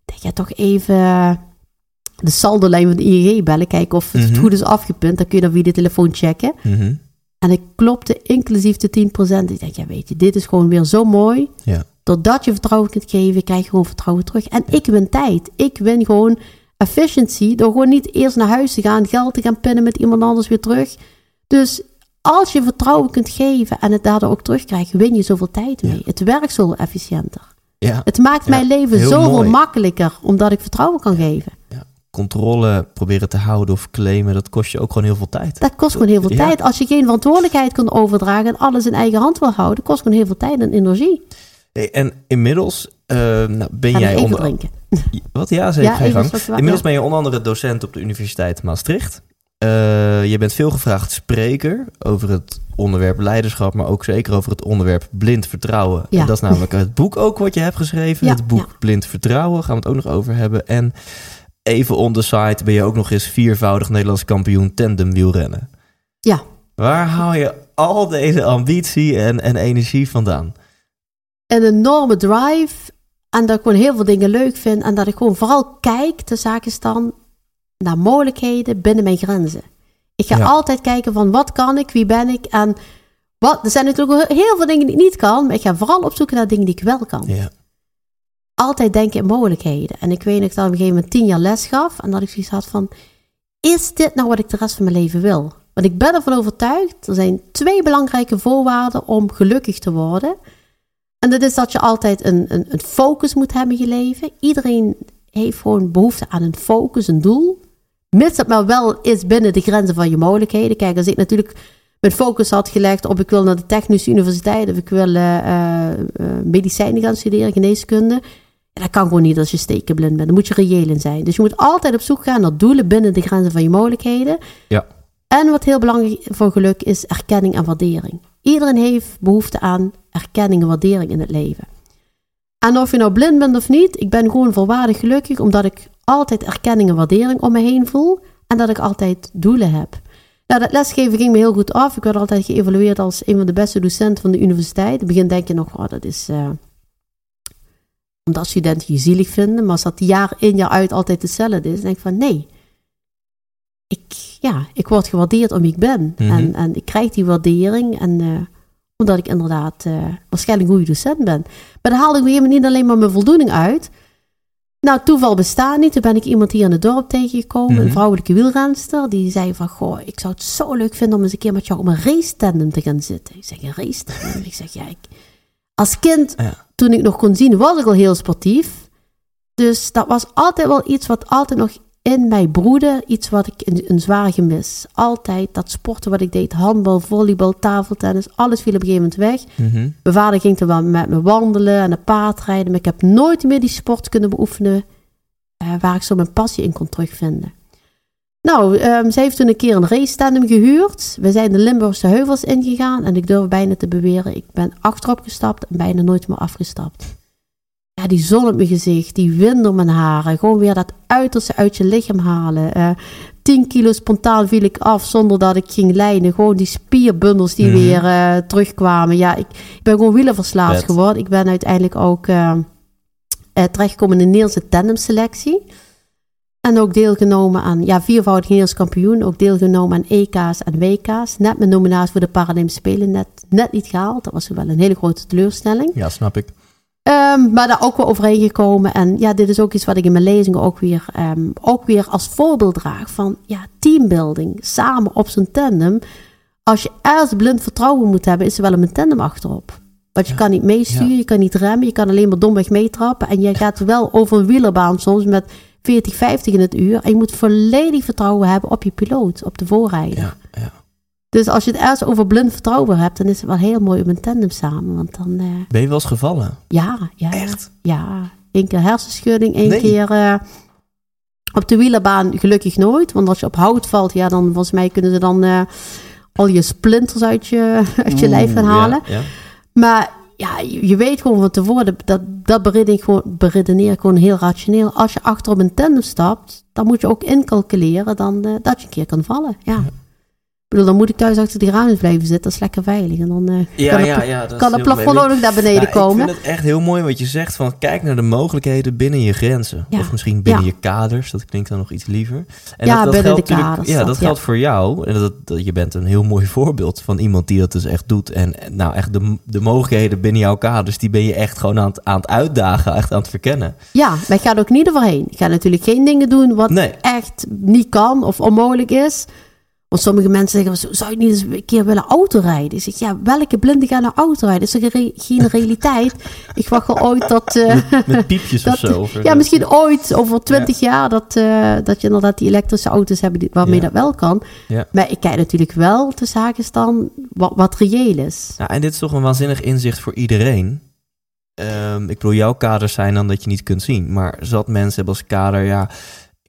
Denk, ja, toch even eh, de saldo-lijn van de ING bellen. Kijken of het Mhm. goed is afgepunt. Dan kun je dan via de telefoon checken. Mhm. En ik klopte inclusief de 10%. Ik denk, ja, weet je, dit is gewoon weer zo mooi. Ja. Doordat je vertrouwen kunt geven, krijg je gewoon vertrouwen terug. En ik win tijd. Ik win gewoon efficiency door gewoon niet eerst naar huis te gaan, geld te gaan pinnen met iemand anders weer terug. Dus als je vertrouwen kunt geven en het daardoor ook terugkrijgt, win je zoveel tijd mee. Ja. Het werkt zoveel efficiënter. ja. Het maakt Ja, mijn leven heel zoveel mooi. makkelijker, omdat ik vertrouwen kan geven. Controle proberen te houden of claimen, dat kost je ook gewoon heel veel tijd. Dat kost gewoon heel veel Ja. tijd. Als je geen verantwoordelijkheid kunt overdragen en alles in eigen hand wil houden, kost gewoon heel veel tijd en energie. Hey, en inmiddels eh, nou, ben jij onder... drinken. *laughs* Wat? Ja, zeker. Ja, Inmiddels ja. ben je onder andere docent op de Universiteit Maastricht. Eh, je bent veel gevraagd spreker over het onderwerp leiderschap, maar ook zeker over het onderwerp blind vertrouwen. Ja. En dat is namelijk het boek ook wat je hebt geschreven. Ja, het boek Blind Vertrouwen, gaan we het ook nog over hebben. En even on the side ben je ook nog eens viervoudig Nederlands kampioen tandemwielrennen. Ja. Waar haal je al deze ambitie en, en energie vandaan? Een enorme drive. En dat ik gewoon heel veel dingen leuk vind. En dat ik gewoon vooral kijk, de zaak is dan, naar mogelijkheden binnen mijn grenzen. Ik ga Ja. altijd kijken van wat kan ik, wie ben ik en wat. Er zijn natuurlijk heel veel dingen die ik niet kan, maar ik ga vooral op zoek naar dingen die ik wel kan. Ja. Altijd denken in mogelijkheden. En ik weet dat ik dan op een gegeven moment tien jaar les gaf en dat ik zoiets had van, is dit nou wat ik de rest van mijn leven wil? Want ik ben ervan overtuigd, er zijn twee belangrijke voorwaarden om gelukkig te worden. En dat is dat je altijd een, een, een focus moet hebben in je leven. Iedereen heeft gewoon behoefte aan een focus, een doel. Mits het maar wel is binnen de grenzen van je mogelijkheden. Kijk, als ik natuurlijk mijn focus had gelegd op ik wil naar de Technische Universiteit of ik wil eh, eh, eh, medicijnen gaan studeren, geneeskunde. Ja, dat kan gewoon niet als je stekenblind bent. Dan moet je reëel in zijn. Dus je moet altijd op zoek gaan naar doelen binnen de grenzen van je mogelijkheden. Ja. En wat heel belangrijk voor geluk is erkenning en waardering. Iedereen heeft behoefte aan erkenning en waardering in het leven. En of je nou blind bent of niet, ik ben gewoon volwaardig gelukkig omdat ik altijd erkenning en waardering om me heen voel en dat ik altijd doelen heb. Nou, dat lesgeven ging me heel goed af. Ik werd altijd geëvalueerd als een van de beste docenten van de universiteit. In het begin denk je nog, oh, dat is eh, omdat studenten je zielig vinden. Maar als dat jaar in jaar uit altijd hetzelfde is, denk ik van nee. Ik, ja, ik word gewaardeerd om wie ik ben. Mhm. en, en ik krijg die waardering. En eh, omdat ik inderdaad eh, waarschijnlijk een goede docent ben. Maar daar haalde ik op een gegeven moment niet alleen maar mijn voldoening uit. Nou, toeval bestaat niet. Toen ben ik iemand hier in het dorp tegengekomen, Mhm. een vrouwelijke wielrenster. Die zei van, goh, ik zou het zo leuk vinden om eens een keer met jou op een race tandem te gaan zitten. Ik zeg, een race tandem? ik zeg, ja, ik, als kind, Ja. toen ik nog kon zien, was ik al heel sportief. Dus dat was altijd wel iets wat altijd nog in mij broedde. Iets wat ik een, een zwaar gemis. Altijd dat sporten wat ik deed. Handbal, volleybal, tafeltennis. Alles viel op een gegeven moment weg. Mhm. Mijn vader ging toen wel met me wandelen en een paardrijden. Maar ik heb nooit meer die sport kunnen beoefenen. eh, waar ik zo mijn passie in kon terugvinden. Nou, ehm, ze heeft toen een keer een race tandem gehuurd. We zijn de Limburgse heuvels ingegaan. En ik durf bijna te beweren, ik ben achterop gestapt en bijna nooit meer afgestapt. Ja, die zon op mijn gezicht, die wind door mijn haren. Gewoon weer dat uiterste uit je lichaam halen. Eh 10 kilo spontaan viel ik af zonder dat ik ging lijnen. Gewoon die spierbundels die Mhm. weer eh, terugkwamen. Ja, ik, ik ben gewoon wielerverslaafd geworden. Ik ben uiteindelijk ook eh, terechtgekomen in de Nederlandse tandemselectie. En ook deelgenomen aan, ja, viervoudig Nederlands kampioen. Ook deelgenomen aan EK's en WK's. Net mijn nominatie voor de Paralympische Spelen net, net niet gehaald. Dat was wel een hele grote teleurstelling. Ja, snap ik. Ehm, maar daar ook wel overheen gekomen. En ja, dit is ook iets wat ik in mijn lezingen ook weer, ehm, ook weer als voorbeeld draag. Van ja, teambuilding. Samen op zo'n tandem. Als je ergens blind vertrouwen moet hebben, is er wel een tandem achterop. Want je Ja. kan niet meesturen, Ja. je kan niet remmen, je kan alleen maar domweg meetrappen. En je gaat wel over een wielerbaan soms met 40, 50 in het uur. En je moet volledig vertrouwen hebben op je piloot, op de voorrijder. Ja. Dus als je het ergens over blind vertrouwen hebt, dan is het wel heel mooi om een tandem samen. Want dan, eh, Ben je wel eens gevallen? ja, ja. Echt? Ja, één keer hersenschudding, één Nee. keer eh, op de wielerbaan gelukkig nooit. Want als je op hout valt, ja, dan volgens mij kunnen ze dan eh, al je splinters uit je, *laughs* uit je lijf gaan halen. Ja, ja. Maar ja, je, je weet gewoon van tevoren, dat, dat beredeneer ik gewoon, beredeneer gewoon heel rationeel. Als je achter op een tandem stapt, dan moet je ook incalculeren dan, dat je een keer kan vallen. Ja. Bedoel, dan moet ik thuis achter die ramen blijven zitten, dat is lekker veilig. En dan eh, Ja, kan, ja, het, ja, kan het plafond mooi. ook naar beneden Ja, komen. Ik vind het echt heel mooi wat je zegt van kijk naar de mogelijkheden binnen je grenzen. Of misschien binnen je kaders, dat klinkt dan nog iets liever. En Ja, dat, dat binnen geldt de kaders, Ja, dat, geldt voor jou. En dat, dat, je bent een heel mooi *laughs* voorbeeld van iemand die dat dus echt doet. En en nou echt de, de mogelijkheden binnen jouw kaders, die ben je echt gewoon aan het, aan het uitdagen, echt aan het verkennen. Ja, maar ik ga er ook niet overheen. Ik ga natuurlijk geen dingen doen wat Nee. echt niet kan of onmogelijk is. Want sommige mensen zeggen, "Zo- zou je niet eens een keer willen autorijden? Ik zeg, ja, welke blinden gaan nou autorijden? Is er re- geen realiteit? ik wacht wel ooit dat... eh, Met piepjes dat of zo. Of, ja, misschien ooit, over twintig jaar, dat, eh, dat je inderdaad die elektrische auto's hebt waarmee Ja. dat wel kan. Ja. Maar ik kijk natuurlijk wel de zaken dan wat, wat reëel is. Ja, en dit is toch een waanzinnig inzicht voor iedereen. ehm, ik bedoel, jouw kaders zijn dan dat je niet kunt zien. Maar zat mensen hebben als kader, ja,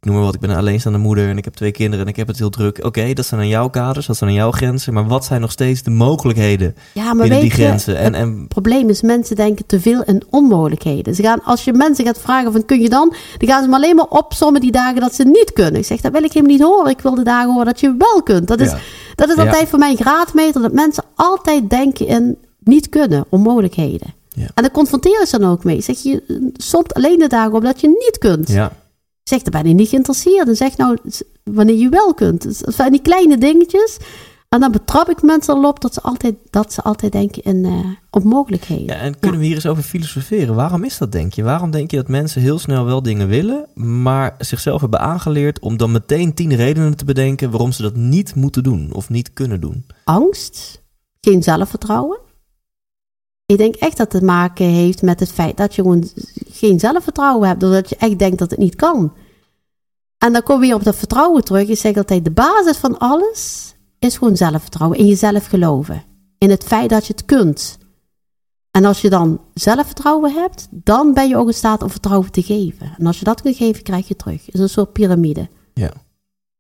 ik noem maar wat, ik ben een alleenstaande moeder en ik heb twee kinderen en ik heb het heel druk. Oké, dat zijn dan jouw kaders, dat zijn dan jouw grenzen. Maar wat zijn nog steeds de mogelijkheden Ja, maar binnen die je, grenzen? En, en Het probleem is, mensen denken te veel in onmogelijkheden. Ze gaan, als je mensen gaat vragen van kun je dan, dan gaan ze maar alleen maar opzommen die dagen dat ze niet kunnen. Ik zeg, dat wil ik helemaal niet horen. Ik wil de dagen horen dat je wel kunt. Dat is, Ja. dat is Ja. altijd voor mij een graadmeter, dat mensen altijd denken in niet kunnen, onmogelijkheden. Ja. En dan confronteer je ze dan ook mee. Zeg je, somt alleen de dagen op dat je niet kunt. ja, Zeg, dan ben je niet geïnteresseerd. En zeg nou wanneer je wel kunt. Dus Dat zijn die kleine dingetjes. En dan betrap ik mensen erop dat ze altijd, dat ze altijd denken in eh, op mogelijkheden. ja, en kunnen we hier eens over filosoferen? Waarom is dat, denk je? Waarom denk je dat mensen heel snel wel dingen willen, maar zichzelf hebben aangeleerd om dan meteen tien redenen te bedenken waarom ze dat niet moeten doen of niet kunnen doen? Angst, geen zelfvertrouwen. Ik denk echt dat het te maken heeft met het feit dat je gewoon geen zelfvertrouwen hebt. Doordat je echt denkt dat het niet kan. En dan kom je op dat vertrouwen terug. Ik zeg altijd, de basis van alles is gewoon zelfvertrouwen. In jezelf geloven. In het feit dat je het kunt. En als je dan zelfvertrouwen hebt, dan ben je ook in staat om vertrouwen te geven. En als je dat kunt geven, krijg je terug. Het is een soort piramide. Ja.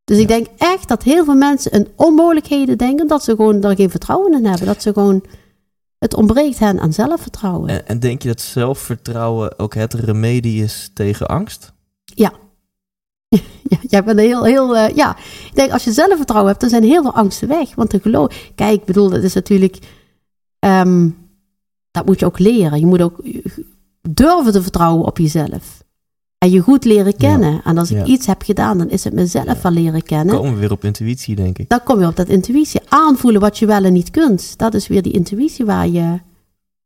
Dus ik denk echt dat heel veel mensen in onmogelijkheden denken dat ze gewoon daar geen vertrouwen in hebben. Dat ze gewoon, het ontbreekt hen aan zelfvertrouwen. En, en denk je dat zelfvertrouwen ook het remedie is tegen angst? Ja, jij bent heel, heel, eh, ja. Ik denk als je zelfvertrouwen hebt, dan zijn heel veel angsten weg. Want de geloof, kijk, ik bedoel, dat is natuurlijk, ehm, dat moet je ook leren. Je moet ook durven te vertrouwen op jezelf. En je goed leren kennen. En als ik Ja. iets heb gedaan, dan is het mezelf Ja. wel leren kennen. Komen we weer op intuïtie, denk ik. Dan kom je op dat intuïtie. Aanvoelen wat je wel en niet kunt. Dat is weer die intuïtie waar je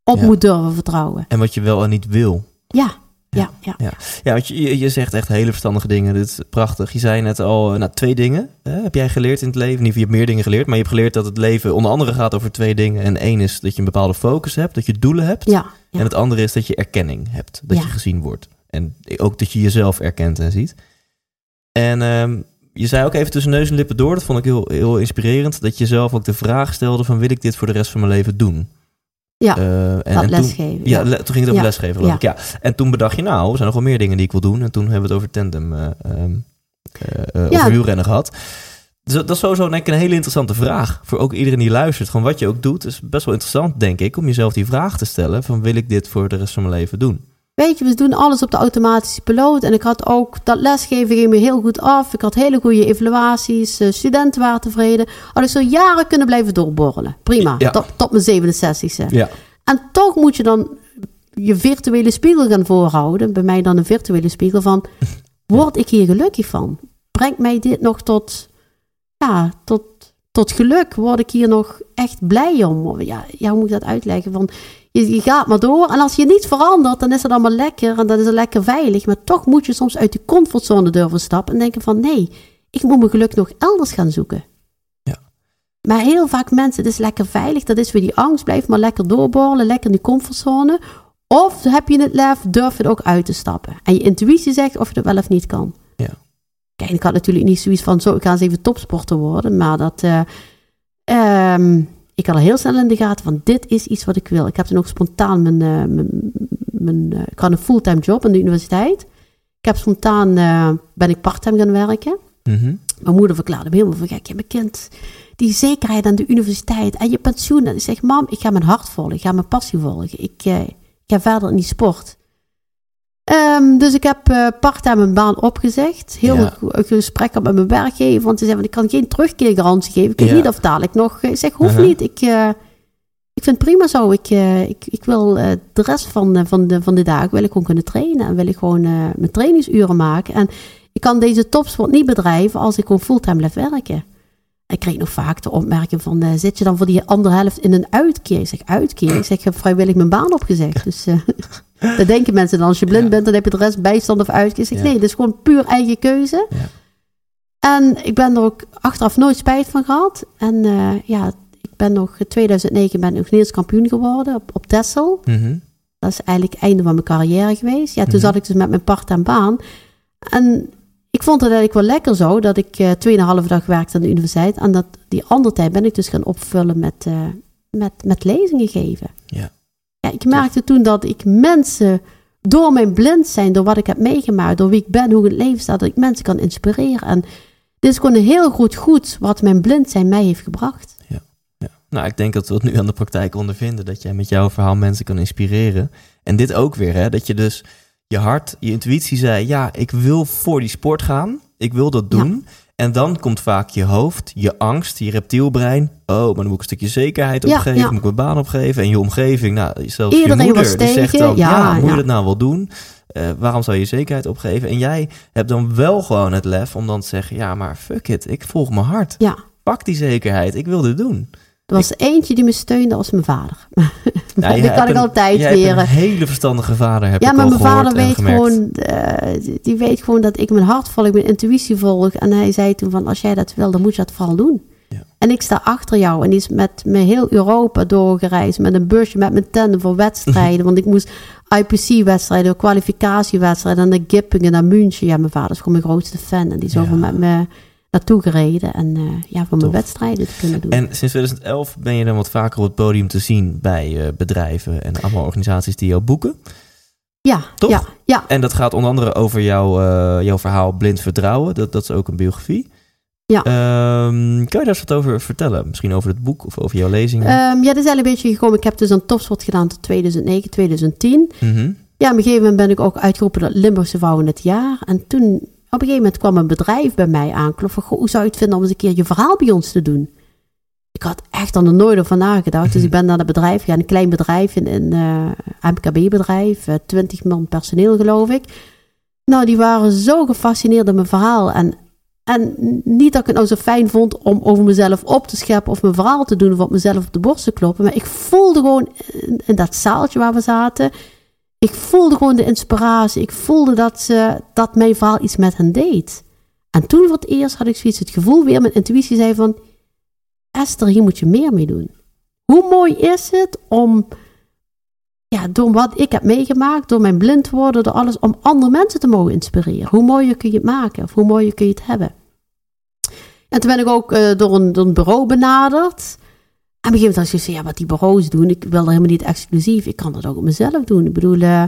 op Ja. moet durven vertrouwen. En wat je wel en niet wil. Ja, ja, ja. Ja, want je, je- zegt echt hele verstandige dingen. Dit is prachtig. Je zei net al, eh, nou, twee dingen hè, heb jij geleerd in het leven. Geval, je hebt meer dingen geleerd. Maar je hebt geleerd dat het leven onder andere gaat over twee dingen. En één is dat je een bepaalde focus hebt, dat je doelen hebt. ja, ja. En het andere is dat je erkenning hebt. Dat Ja. je gezien wordt. En ook dat je jezelf erkent en ziet. En ehm, je zei ook even tussen neus en lippen door. Dat vond ik heel, heel inspirerend. Dat je zelf ook de vraag stelde van... wil ik dit voor de rest van mijn leven doen? Ja, Eh, en, dat en toen, lesgeven. ja, Ja, le- toen ging het over Ja. lesgeven, geloof Ja. ik. Ja. En toen bedacht je, nou, er zijn nog wel meer dingen die ik wil doen. En toen hebben we het over tandem, eh, Ja. over wielrennen gehad. Dus dat dat is sowieso denk ik een hele interessante vraag. Voor ook iedereen die luistert. Gewoon wat je ook doet, is best wel interessant, denk ik. Om jezelf die vraag te stellen van, wil ik dit voor de rest van mijn leven doen? Weet je, we doen alles op de automatische piloot. En ik had ook dat lesgeven ging me heel goed af. Ik had hele goede evaluaties. eh, studenten waren tevreden. Had ik zo jaren kunnen blijven doorborrelen. Prima, Ja. tot, tot mijn 67ste. Ja. En toch moet je dan je virtuele spiegel gaan voorhouden. Bij mij dan een virtuele spiegel van... *laughs* Word ik hier gelukkig van? Brengt mij dit nog tot... Ja, tot, tot geluk? Word ik hier nog echt blij om? Ja, ja hoe moet ik dat uitleggen? Van, je, je gaat maar door. En als je niet verandert, dan is het allemaal lekker. En dan is het lekker veilig. Maar toch moet je soms uit die comfortzone durven stappen. En denken van, nee, ik moet mijn geluk nog elders gaan zoeken. Ja. Maar heel vaak mensen, het is lekker veilig. Dat is weer die angst. Blijf maar lekker doorborrelen. Lekker in die comfortzone. Of heb je het lef, durf er ook uit te stappen. En je intuïtie zegt of je dat wel of niet kan. Ja. Kijk, ik had natuurlijk niet zoiets van, zo, ik ga eens even topsporter worden. Maar dat, eh, ehm, ik had al heel snel in de gaten van, dit is iets wat ik wil. Ik heb toen ook spontaan mijn, eh, mijn, mijn eh, ik had een fulltime job aan de universiteit. Ik heb spontaan, eh, ben ik parttime gaan werken. Mhm. Mijn moeder verklaarde me helemaal van, kijk, je kind, die zekerheid aan de universiteit en je pensioen. En ik zeg, mam, ik ga mijn hart volgen, ik ga mijn passie volgen. Ik, ik ga verder in die sport. Ehm, dus ik heb eh parttime mijn baan opgezegd. Heel Ja. veel ge- gesprekken met mijn werkgever. Want ze zei, van, ik kan geen terugkeergarantie geven. Ik weet Ja. niet of dadelijk nog... Ik zeg, hoeft Uh-huh. niet. Ik, eh, ik vind het prima zo. Ik, eh, ik, ik wil eh, de rest van, eh, van, de, van de dagen wil ik gewoon kunnen trainen. En wil ik gewoon eh, mijn trainingsuren maken. En ik kan deze topsport niet bedrijven als ik gewoon fulltime blijf werken. Ik kreeg nog vaak de opmerking van, eh, zit je dan voor die andere helft in een uitkeer? Ik zeg, uitkeer? Ik zeg, ik heb vrijwillig mijn baan opgezegd. Dus eh *laughs* dat denken mensen dan. Als je blind Ja. bent, dan heb je de rest bijstand of uitkeer. Ik zeg, Ja. nee, dat is gewoon puur eigen keuze. En ik ben er ook achteraf nooit spijt van gehad. En eh, ja, ik ben nog, in 2009 ben ik nog Nederlands kampioen geworden op, op Texel. Mhm. Dat is eigenlijk het einde van mijn carrière geweest. Ja, toen Mhm. zat ik dus met mijn part-time baan. En ik vond het eigenlijk wel lekker zo dat ik eh 2,5 dag werkte aan de universiteit. En dat die andere tijd ben ik dus gaan opvullen met, eh, met, met lezingen geven. Ja. Ja, ik merkte toen dat ik mensen door mijn blind zijn, door wat ik heb meegemaakt, door wie ik ben, hoe ik het leven staat, dat ik mensen kan inspireren. En dit is gewoon een heel goed goed wat mijn blind zijn mij heeft gebracht. Ja. Nou, ik denk dat we het nu aan de praktijk ondervinden. Dat jij met jouw verhaal mensen kan inspireren. En dit ook weer, hè? Dat je dus je hart, je intuïtie zei: ja, ik wil voor die sport gaan. Ik wil dat doen. En dan komt vaak je hoofd, je angst, je reptielbrein. Oh, maar dan moet ik een stukje zekerheid opgeven. ja. Moet ik mijn baan opgeven. En je omgeving, nou, zelfs Iedereen je moeder, die zegt dan... Ja, Ja, moet je dat nou wel doen? Eh, waarom zou je zekerheid opgeven? En jij hebt dan wel gewoon het lef om dan te zeggen... Ja, maar fuck it, ik volg mijn hart. Ja, Pak die zekerheid, ik wil dit doen. er was eentje die me steunde, als mijn vader. *laughs* *laughs* Ja, je die kan ik een- altijd jij leren. een hele verstandige vader, heb Ja, ik maar mijn vader weet gewoon, eh, die weet gewoon dat ik mijn hart volg, mijn intuïtie volg. En hij zei toen van, als jij dat wil, dan moet je dat vooral doen. Ja. En ik sta achter jou en die is met me heel Europa doorgereisd, met een busje, met mijn tanden voor wedstrijden. *laughs* want ik moest IPC-wedstrijden, kwalificatiewedstrijden, en naar Gippingen, naar München. Ja, mijn vader is gewoon mijn grootste fan en die is Ja. over met me naartoe gereden. En eh, ja, voor mijn wedstrijden te kunnen doen. En sinds 2011 ben je dan wat vaker op het podium te zien bij eh, bedrijven en allemaal organisaties die jou boeken. ja, Toch? ja, ja. En dat gaat onder andere over jouw, eh, jouw verhaal Blind Vertrouwen. Dat, dat is ook een biografie. Ja. Ehm, kan je daar eens wat over vertellen? Misschien over het boek of over jouw lezingen? Ehm, ja, dat is eigenlijk een beetje gekomen. Ik heb dus een topsport gedaan tot 2009, 2010. Mhm. Ja, op een gegeven moment ben ik ook uitgeroepen tot Limburgse Vrouw in het jaar. En toen, op een gegeven moment kwam een bedrijf bij mij aankloppen. Hoe zou je het vinden om eens een keer je verhaal bij ons te doen? Ik had echt er nooit over nagedacht. Dus ik ben naar het bedrijf gegaan. Een klein bedrijf, een, een eh, MKB-bedrijf. eh, 20 man personeel, geloof ik. Nou, die waren zo gefascineerd door mijn verhaal. En, en niet dat ik het nou zo fijn vond om over mezelf op te scheppen... of mijn verhaal te doen of op mezelf op de borst te kloppen. Maar ik voelde gewoon in dat zaaltje waar we zaten... Ik voelde gewoon de inspiratie. Ik voelde dat, ze, dat mijn verhaal iets met hen deed. En toen voor het eerst had ik zoiets het gevoel weer, mijn intuïtie zei van... Esther, hier moet je meer mee doen. Hoe mooi is het om, ja, door wat ik heb meegemaakt, door mijn blind worden, door alles, om andere mensen te mogen inspireren. Hoe mooier kun je het maken, of hoe mooier kun je het hebben. En toen ben ik ook eh, door, een, door een bureau benaderd. En op een gegeven moment had ik gezegd, ja, wat die bureaus doen, ik wil dat helemaal niet exclusief. Ik kan dat ook op mezelf doen. Ik bedoel, eh,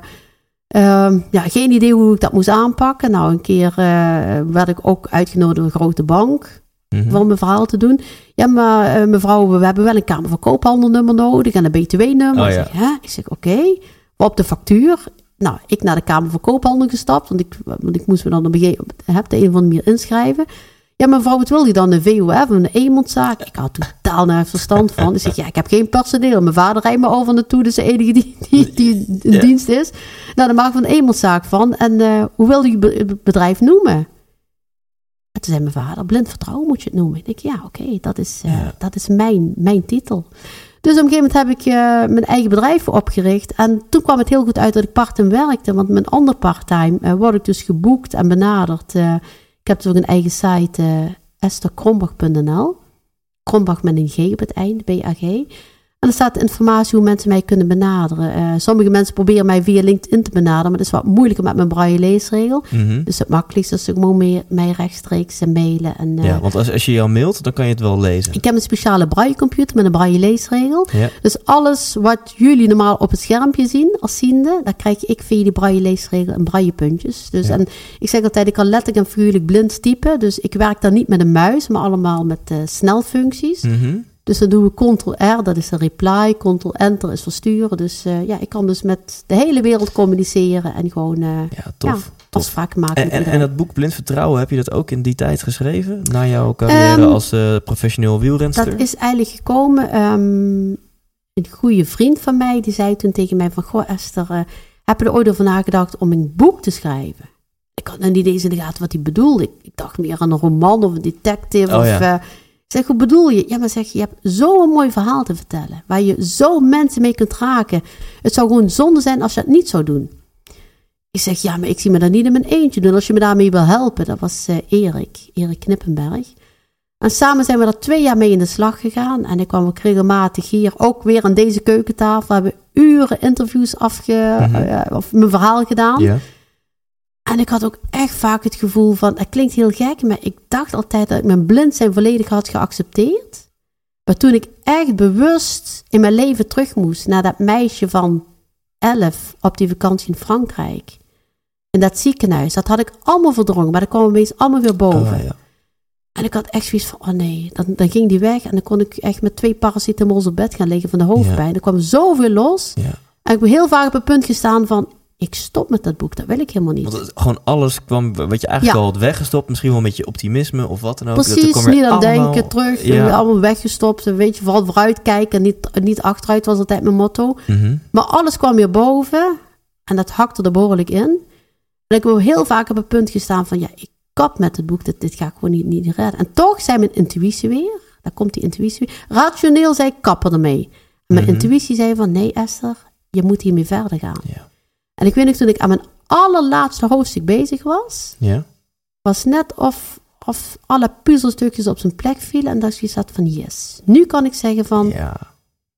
ehm, ja, geen idee hoe ik dat moest aanpakken. Nou, een keer eh, werd ik ook uitgenodigd door een grote bank Mhm. om mijn verhaal te doen. Ja, maar eh, mevrouw, we hebben wel een Kamer van Koophandelnummer nodig en een BTW-nummer. Oh, ik ja. zeg, hè? Ik zeg, oké. Op de factuur. Nou, ik naar de Kamer van Koophandel gestapt, want ik, want ik moest me dan op een gegeven moment op de een of andere manier inschrijven. Ja, mevrouw, wat wil je dan? Een VOF, een eenmanszaak? Ik had totaal naar verstand van. Ik zeg, ja, ik heb geen personeel. Mijn vader rijdt me over naartoe, dus de enige die, die, die in Ja. dienst is. Nou, daar maak ik van een eenmanszaak van. En eh, hoe wil je het bedrijf noemen? En toen zei mijn vader, blind vertrouwen moet je het noemen. Ik denk, ja, oké, dat is, eh, Ja. dat is mijn, mijn titel. Dus op een gegeven moment heb ik eh, mijn eigen bedrijf opgericht. En toen kwam het heel goed uit dat ik part-time werkte. Want mijn ander part-time word ik dus geboekt en benaderd. Ik heb dus ook een eigen site, eh estherkrombach.nl. Krombach met een G op het eind, B-A-G. En er staat informatie hoe mensen mij kunnen benaderen. Eh, sommige mensen proberen mij via LinkedIn te benaderen, maar dat is wat moeilijker met mijn braille leesregel. Mhm. Dus het makkelijkste is ook gewoon mee- mij rechtstreeks eh, mailen. En, eh, Ja, want als, als je jou mailt, dan kan je het wel lezen. Ik heb een speciale braille-computer met een braille-leesregel. Ja. Dus alles wat jullie normaal op het schermpje zien als ziende, daar krijg ik via die braille-leesregel en braille-puntjes. Dus Ja. en ik zeg altijd, ik kan letterlijk en figuurlijk blind typen. Dus ik werk dan niet met een muis, maar allemaal met eh, snelfuncties. Mhm. Dus dan doen we Ctrl-R, dat is een reply. Ctrl-Enter is versturen. Dus eh, ja, ik kan dus met de hele wereld communiceren en gewoon eh Ja, tof. ja, tof. afspraken maken. En, dat boek Blind Vertrouwen, heb je dat ook in die tijd geschreven? Na jouw carrière Ehm, als eh, professioneel wielrenster? Dat is eigenlijk gekomen. ehm, een goede vriend van mij die zei toen tegen mij van... Goh Esther, heb je er ooit over nagedacht om een boek te schrijven? Ik had nog niet eens in de gaten wat hij bedoelde. Ik, ik dacht meer aan een roman of een detective. Oh, of, ja. Ik zeg, hoe bedoel je? Ja, maar zeg je, hebt zo'n mooi verhaal te vertellen. Waar je zo mensen mee kunt raken. Het zou gewoon zonde zijn als je het niet zou doen. Ik zeg, ja, maar ik zie me dat niet in mijn eentje doen. Als je me daarmee wil helpen. Dat was eh, Erik, Erik Knippenberg. En samen zijn we er twee jaar mee in de slag gegaan. En ik kwam ook regelmatig hier, ook weer aan deze keukentafel. We hebben uren interviews afge... Mhm. eh, of mijn verhaal gedaan. Ja. En ik had ook echt vaak het gevoel van, het klinkt heel gek, maar ik dacht altijd dat ik mijn blind zijn volledig had geaccepteerd. Maar toen ik echt bewust in mijn leven terug moest naar dat meisje van 2011 op die vakantie in Frankrijk. In dat ziekenhuis. Dat had ik allemaal verdrongen, maar dat kwam opeens allemaal weer boven. Oh, ja. En ik had echt zoiets van, oh nee, dan, dan ging die weg. En dan kon ik echt met twee paracetamols op bed gaan liggen van de hoofdpijn. Er kwam zoveel los. Ja. En ik ben heel vaak op het punt gestaan van, ik stop met dat boek. Dat wil ik helemaal niet. Want het- gewoon alles kwam, wat je eigenlijk Ja. al had weggestopt. Misschien wel met je optimisme of wat dan ook. Dat Precies, weer niet aan allemaal- denken, terug, Ja. allemaal weggestopt. En Weet je, vooral vooruit kijken en niet, niet achteruit was altijd mijn motto. Mhm. Maar alles kwam weer boven en dat hakte er behoorlijk in. En ik heb heel vaak op het punt gestaan van, ja, ik kap met het boek, dit, dit ga ik gewoon niet, niet redden. En toch zei mijn intuïtie weer, daar komt die intuïtie weer. Rationeel zei ik, kappen ermee. En mijn Mhm. intuïtie zei van, nee Esther, je moet hiermee verder gaan. Ja. En ik weet nog, toen ik aan mijn allerlaatste hoofdstuk bezig was, Ja. was net of, of alle puzzelstukjes op zijn plek vielen. En dat zoiets had van, yes. Nu kan ik zeggen van, ja.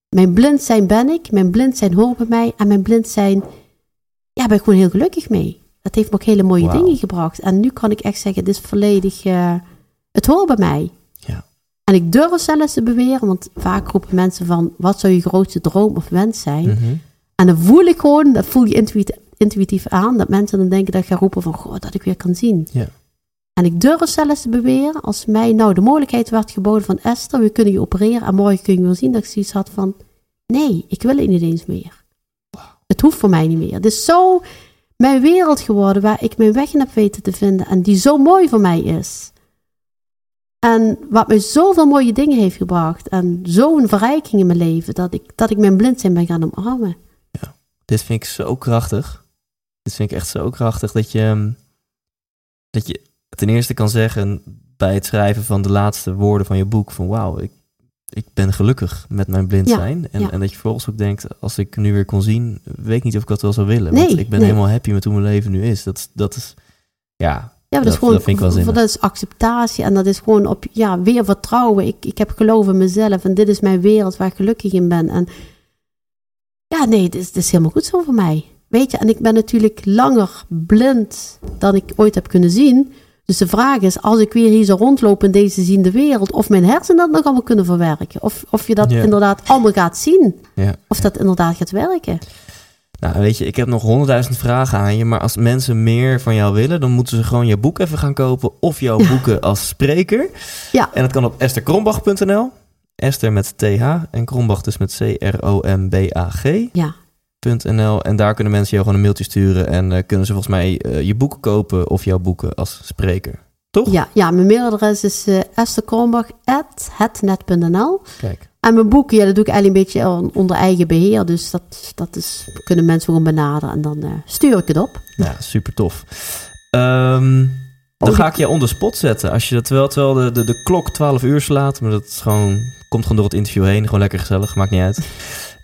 mijn blind zijn ben ik, mijn blind zijn hoort bij mij. En mijn blind zijn, ja, ben ik gewoon heel gelukkig mee. Dat heeft me ook hele mooie dingen gebracht. En nu kan ik echt zeggen, dit is volledig, eh, het hoort bij mij. Ja. En ik durf zelfs te beweren, want vaak roepen mensen van, wat zou je grootste droom of wens zijn? Mhm. En dan voel ik gewoon, dat voel je intuïtief, intuïtief aan, dat mensen dan denken dat ik ga roepen van, goh, dat ik weer kan zien. Ja. En ik durf zelfs te beweren, als mij nou de mogelijkheid werd geboden van Esther, we kunnen je opereren en morgen kun je weer zien, dat ik zoiets had van, nee, ik wil het niet eens meer. Het hoeft voor mij niet meer. Het is zo mijn wereld geworden waar ik mijn weg in heb weten te vinden en die zo mooi voor mij is. En wat mij zoveel mooie dingen heeft gebracht en zo'n verrijking in mijn leven, dat ik, dat ik mijn blind zijn ben gaan omarmen. Dit vind ik zo krachtig. Dit vind ik echt zo krachtig dat je, ehm, dat je ten eerste kan zeggen bij het schrijven van de laatste woorden van je boek van wauw, ik, ik ben gelukkig met mijn blind Ja, zijn. En, ja. en dat je vervolgens ook denkt, als ik nu weer kon zien, weet ik niet of ik dat wel zou willen. Nee, want ik ben nee. helemaal happy met hoe mijn leven nu is. Dat, is- dat is, ja, Ja, dat, Dat- is gewoon dat vind ik wel dat is acceptatie en dat is gewoon op ja, weer vertrouwen. Ik, ik heb geloof in mezelf en dit is mijn wereld waar ik gelukkig in ben. En ja, nee, dit is, helemaal goed zo voor mij. Weet je, en ik ben natuurlijk langer blind dan ik ooit heb kunnen zien. Dus de vraag is, als ik weer hier zo rondloop in deze ziende wereld, of mijn hersenen dat nog allemaal kunnen verwerken. Of, of je dat Ja. inderdaad allemaal gaat zien. ja. Of dat inderdaad gaat werken. Nou, weet je, ik heb nog honderdduizend vragen aan je, maar als mensen meer van jou willen, dan moeten ze gewoon je boek even gaan kopen of jouw boeken als spreker. Ja. En dat kan op estherkrombach.nl. Esther met TH en Krombach dus met C-R-O-M-B-A-G. Ja, .nl en daar kunnen mensen jou gewoon een mailtje sturen en eh, kunnen ze volgens mij eh, je boeken kopen of jouw boeken als spreker. Toch? ja, ja mijn mailadres is uh, estherkrombach.hetnet.nl Kijk. En mijn boeken, ja, dat doe ik eigenlijk een beetje on- onder eigen beheer. Dus dat, dat is, kunnen mensen gewoon benaderen en dan eh, stuur ik het op. Ja, super tof. Ehm, dan Oh, ga ik je on the spot zetten. Als je dat terwijl, terwijl de, de, de klok 12 uur slaat, maar dat is gewoon, komt gewoon door het interview heen. Gewoon lekker gezellig, maakt niet uit. *laughs*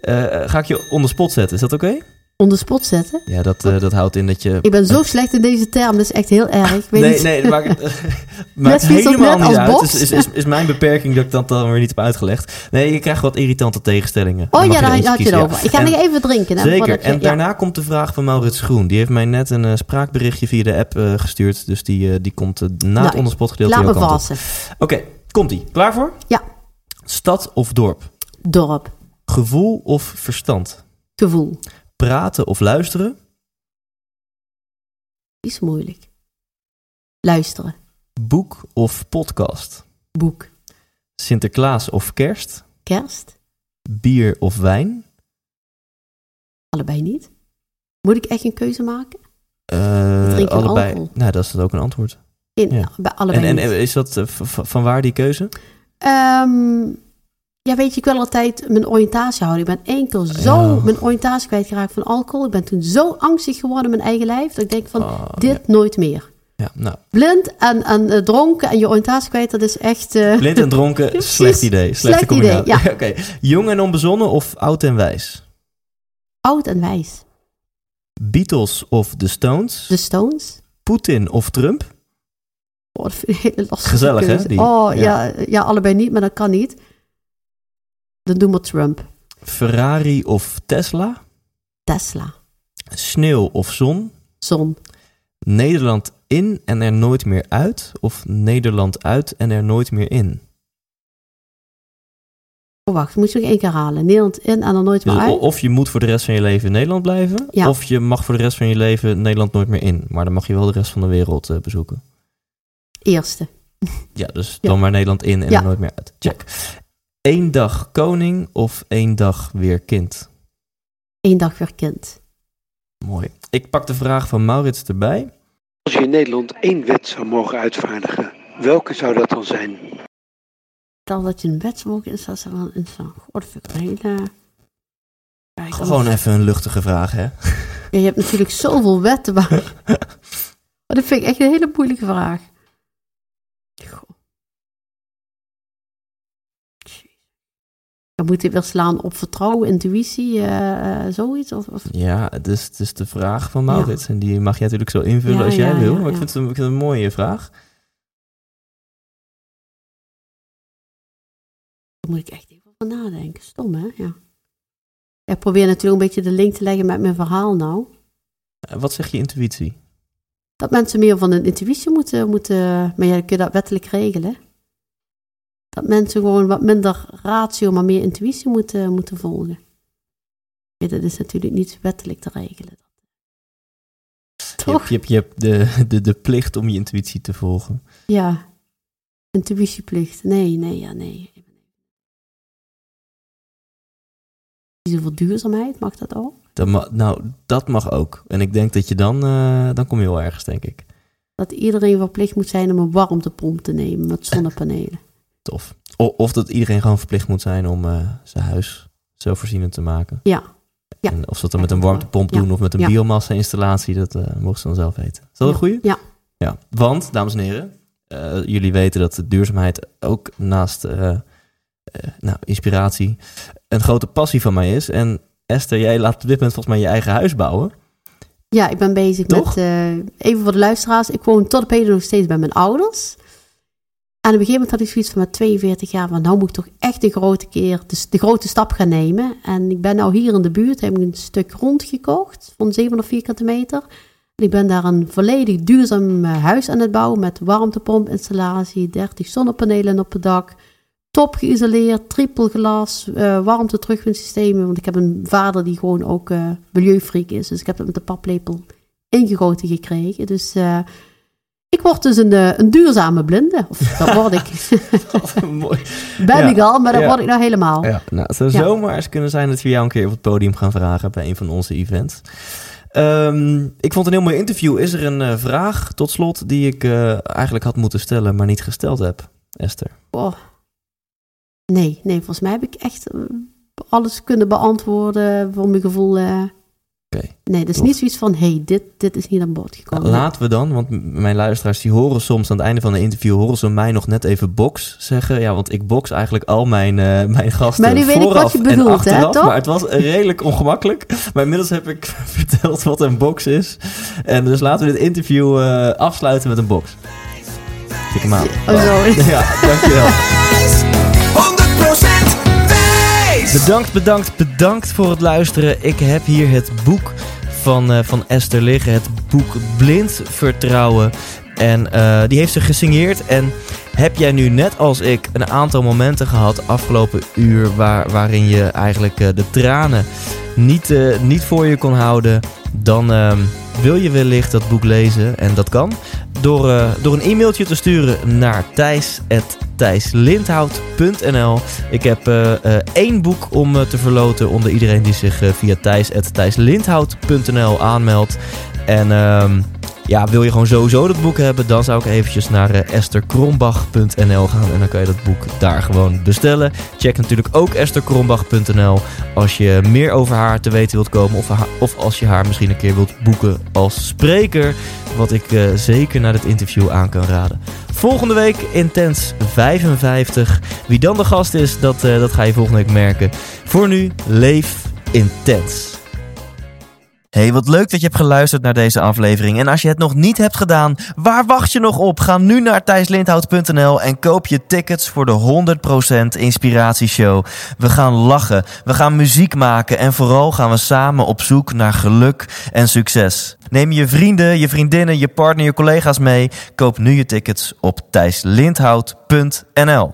Eh, ga ik je on the spot zetten, is dat oké? Onder spot zetten. Ja, dat, eh, dat houdt in dat je... Ik ben zo slecht in deze term, dat is echt heel erg. Ik weet nee, niet. nee, dat maakt, *laughs* *laughs* als helemaal net niet uit. Is, is, is, is mijn beperking dat ik dat dan weer niet heb uitgelegd. Nee, je krijgt wat irritante tegenstellingen. Oh ja, daar had je het over. ja. Ik ga En- nog even drinken. Zeker. je- En ja. daarna komt de vraag van Maurits Groen. Die heeft mij net een eh, spraakberichtje via de app eh, gestuurd. Dus die, eh, die komt eh, na het Nou, onderspot gedeelte Laat me. Oké, komt-ie. Klaar voor? Ja. Stad of dorp? Dorp. Gevoel of verstand? Gevoel. Praten of luisteren? Is moeilijk. Luisteren. Boek of podcast? Boek. Sinterklaas of kerst? Kerst. Bier of wijn? Allebei niet. Moet ik echt een keuze maken? Drink geen allebei. Nou, dat is ook een antwoord. In, Ja. Bij allebei En, en is dat eh, van waar die keuze? Ehm, ja, weet je, ik wil altijd mijn oriëntatie houden. Ik ben één keer zo mijn oriëntatie kwijtgeraakt van alcohol. Ik ben toen zo angstig geworden in mijn eigen lijf. Dat ik denk van, Oh, dit nooit meer. Ja, nou, Blind en, en eh, dronken en je oriëntatie kwijt, dat is echt... eh, blind en dronken, *laughs* slecht idee. Slechte Slecht idee, ja. *laughs* Oké, jong en onbezonnen of oud en wijs? oud en wijs. Beatles of The Stones? De Stones. Poetin of Trump? Oh, dat vind ik een hele lastige Gezellig, hè, die? Oh, Ja. ja. Ja, allebei niet, maar dat kan niet. Dan doen we Trump. Ferrari of Tesla? Tesla. Sneeuw of zon? Zon. Nederland in en er nooit meer uit? Of Nederland uit en er nooit meer in? Oh, wacht, moet je nog één keer halen. Nederland in en dan nooit meer Dus uit. of je moet voor de rest van je leven in Nederland blijven. Ja. Of je mag voor de rest van je leven Nederland nooit meer in. Maar dan mag je wel de rest van de wereld eh, bezoeken. Eerste. Ja, dus Ja. dan maar Nederland in en Ja. er nooit meer uit. Check. Eén dag koning of één dag weer kind? Eén dag weer kind. Mooi. Ik pak de vraag van Maurits erbij. Als je in Nederland één wet zou mogen uitvaardigen, welke zou dat dan zijn? Stel dat je een wet zou mogen instellen ik een hele... Gewoon even een luchtige vraag, hè? Ja, je hebt natuurlijk zoveel wetten. Maar... *laughs* maar dat vind ik echt een hele moeilijke vraag. Goh. Dan moet je weer slaan op vertrouwen, intuïtie, eh, eh, zoiets? Of, of... Ja, het is, het is de vraag van Maurits. En die mag jij natuurlijk zo invullen Ja, als jij ja, wil. maar ik vind, het een, ik vind het een mooie vraag. Daar moet ik echt even over nadenken. Stom, hè? Ja. Ik probeer natuurlijk een beetje de link te leggen met mijn verhaal nou. Eh, Wat zegt je intuïtie? Dat mensen meer van hun intuïtie moeten, moeten maar ja, kun je dat wettelijk regelen. Dat mensen gewoon wat minder ratio, maar meer intuïtie moeten, moeten volgen. Ja, dat is natuurlijk niet wettelijk te regelen. Je hebt, je hebt, je hebt de, de, de plicht om je intuïtie te volgen. Ja. Intuïtieplicht. Nee, nee, ja, nee. Kiezen voor duurzaamheid, mag dat ook? Dat ma- nou, dat mag ook. En ik denk dat je dan, eh, dan kom je wel ergens, denk ik. Dat iedereen verplicht moet zijn om een warmtepomp te nemen met zonnepanelen. *laughs* Tof. O- of dat iedereen gewoon verplicht moet zijn om eh, zijn huis zelfvoorzienend te maken. Ja. Ja. En of ze dat dan met een warmtepomp Ja. doen of met een Ja. biomassa-installatie, dat eh, mogen ze dan zelf weten. Is dat een Ja. goeie? Ja. Ja, want, dames en heren, jullie weten dat de duurzaamheid ook naast nou, inspiratie een grote passie van mij is. En Esther, jij laat op dit moment volgens mij je eigen huis bouwen. Ja, ik ben bezig Toch? met, eh, even voor de luisteraars, ik woon tot op heden nog steeds bij mijn ouders. Een gegeven moment had ik zoiets van met 42 jaar, van nou moet ik toch echt de grote keer, de, de grote stap gaan nemen. En ik ben nou hier in de buurt, heb ik een stuk grond gekocht van 700 vierkante meter. En ik ben daar een volledig duurzaam eh, huis aan het bouwen met warmtepompinstallatie, 30 zonnepanelen op het dak. Top geïsoleerd, triple glas, eh warmte terugwinsystemen. Want ik heb een vader die gewoon ook eh milieufreak is. Dus ik heb dat met de paplepel ingegoten gekregen. Dus eh, ik word dus een, een duurzame blinde. Of dat word ik. *laughs* *laughs* Ben Ja. ik al, maar dat Ja. word ik nou helemaal. Ja, nou, het zou zomaar eens kunnen zijn dat we jou een keer op het podium gaan vragen bij een van onze events. Ehm, ik vond een heel mooi interview. Is er een vraag tot slot die ik eigenlijk had moeten stellen, maar niet gesteld heb, Esther? Oh. Nee, nee, volgens mij heb ik echt eh, alles kunnen beantwoorden voor mijn gevoel. eh. Oké. Nee, dat is Tof. niet zoiets van, hey, dit, dit is niet aan bod gekomen. Laten we dan, want mijn luisteraars die horen soms aan het einde van een interview, horen ze mij nog net even box zeggen. Ja, want ik box eigenlijk al mijn, eh, mijn gasten Maar nu weet ik wat je bedoelt, hè, toch? Maar het was redelijk ongemakkelijk. Maar inmiddels heb ik *laughs* verteld wat een box is. En dus laten we dit interview eh, afsluiten met een box. Tik hem aan. Oh, zo. Ja, dankjewel. *laughs* 100% wijs! Bedankt, bedankt, bedankt voor het luisteren. Ik heb hier het boek van, eh, van Esther liggen. Het boek Blind Vertrouwen. En eh, die heeft ze gesigneerd. En heb jij nu net als ik een aantal momenten gehad afgelopen uur... Waar, waarin je eigenlijk eh, de tranen niet, niet voor je kon houden... dan ehm, wil je wellicht dat boek lezen. En dat kan door, eh, door een e-mailtje te sturen naar thijs.thijslindhout.nl ik heb eh, eh, één boek om te verloten onder iedereen die zich via thijs.thijslindhout.nl aanmeldt. En ehm, ja, wil je gewoon sowieso dat boek hebben, dan zou ik eventjes naar eh, estherkrombach.nl gaan. En dan kan je dat boek daar gewoon bestellen. Check natuurlijk ook estherkrombach.nl als je meer over haar te weten wilt komen. Of, of als je haar misschien een keer wilt boeken als spreker. Wat ik eh, zeker na dit interview aan kan raden. Volgende week Intens 55. Wie dan de gast is, dat, eh, dat ga je volgende week merken. Voor nu, leef intens. Hey, wat leuk dat je hebt geluisterd naar deze aflevering. En als je het nog niet hebt gedaan, waar wacht je nog op? Ga nu naar thijslindhout.nl en koop je tickets voor de 100% Inspiratieshow. We gaan lachen, we gaan muziek maken en vooral gaan we samen op zoek naar geluk en succes. Neem je vrienden, je vriendinnen, je partner, je collega's mee. Koop nu je tickets op thijslindhout.nl.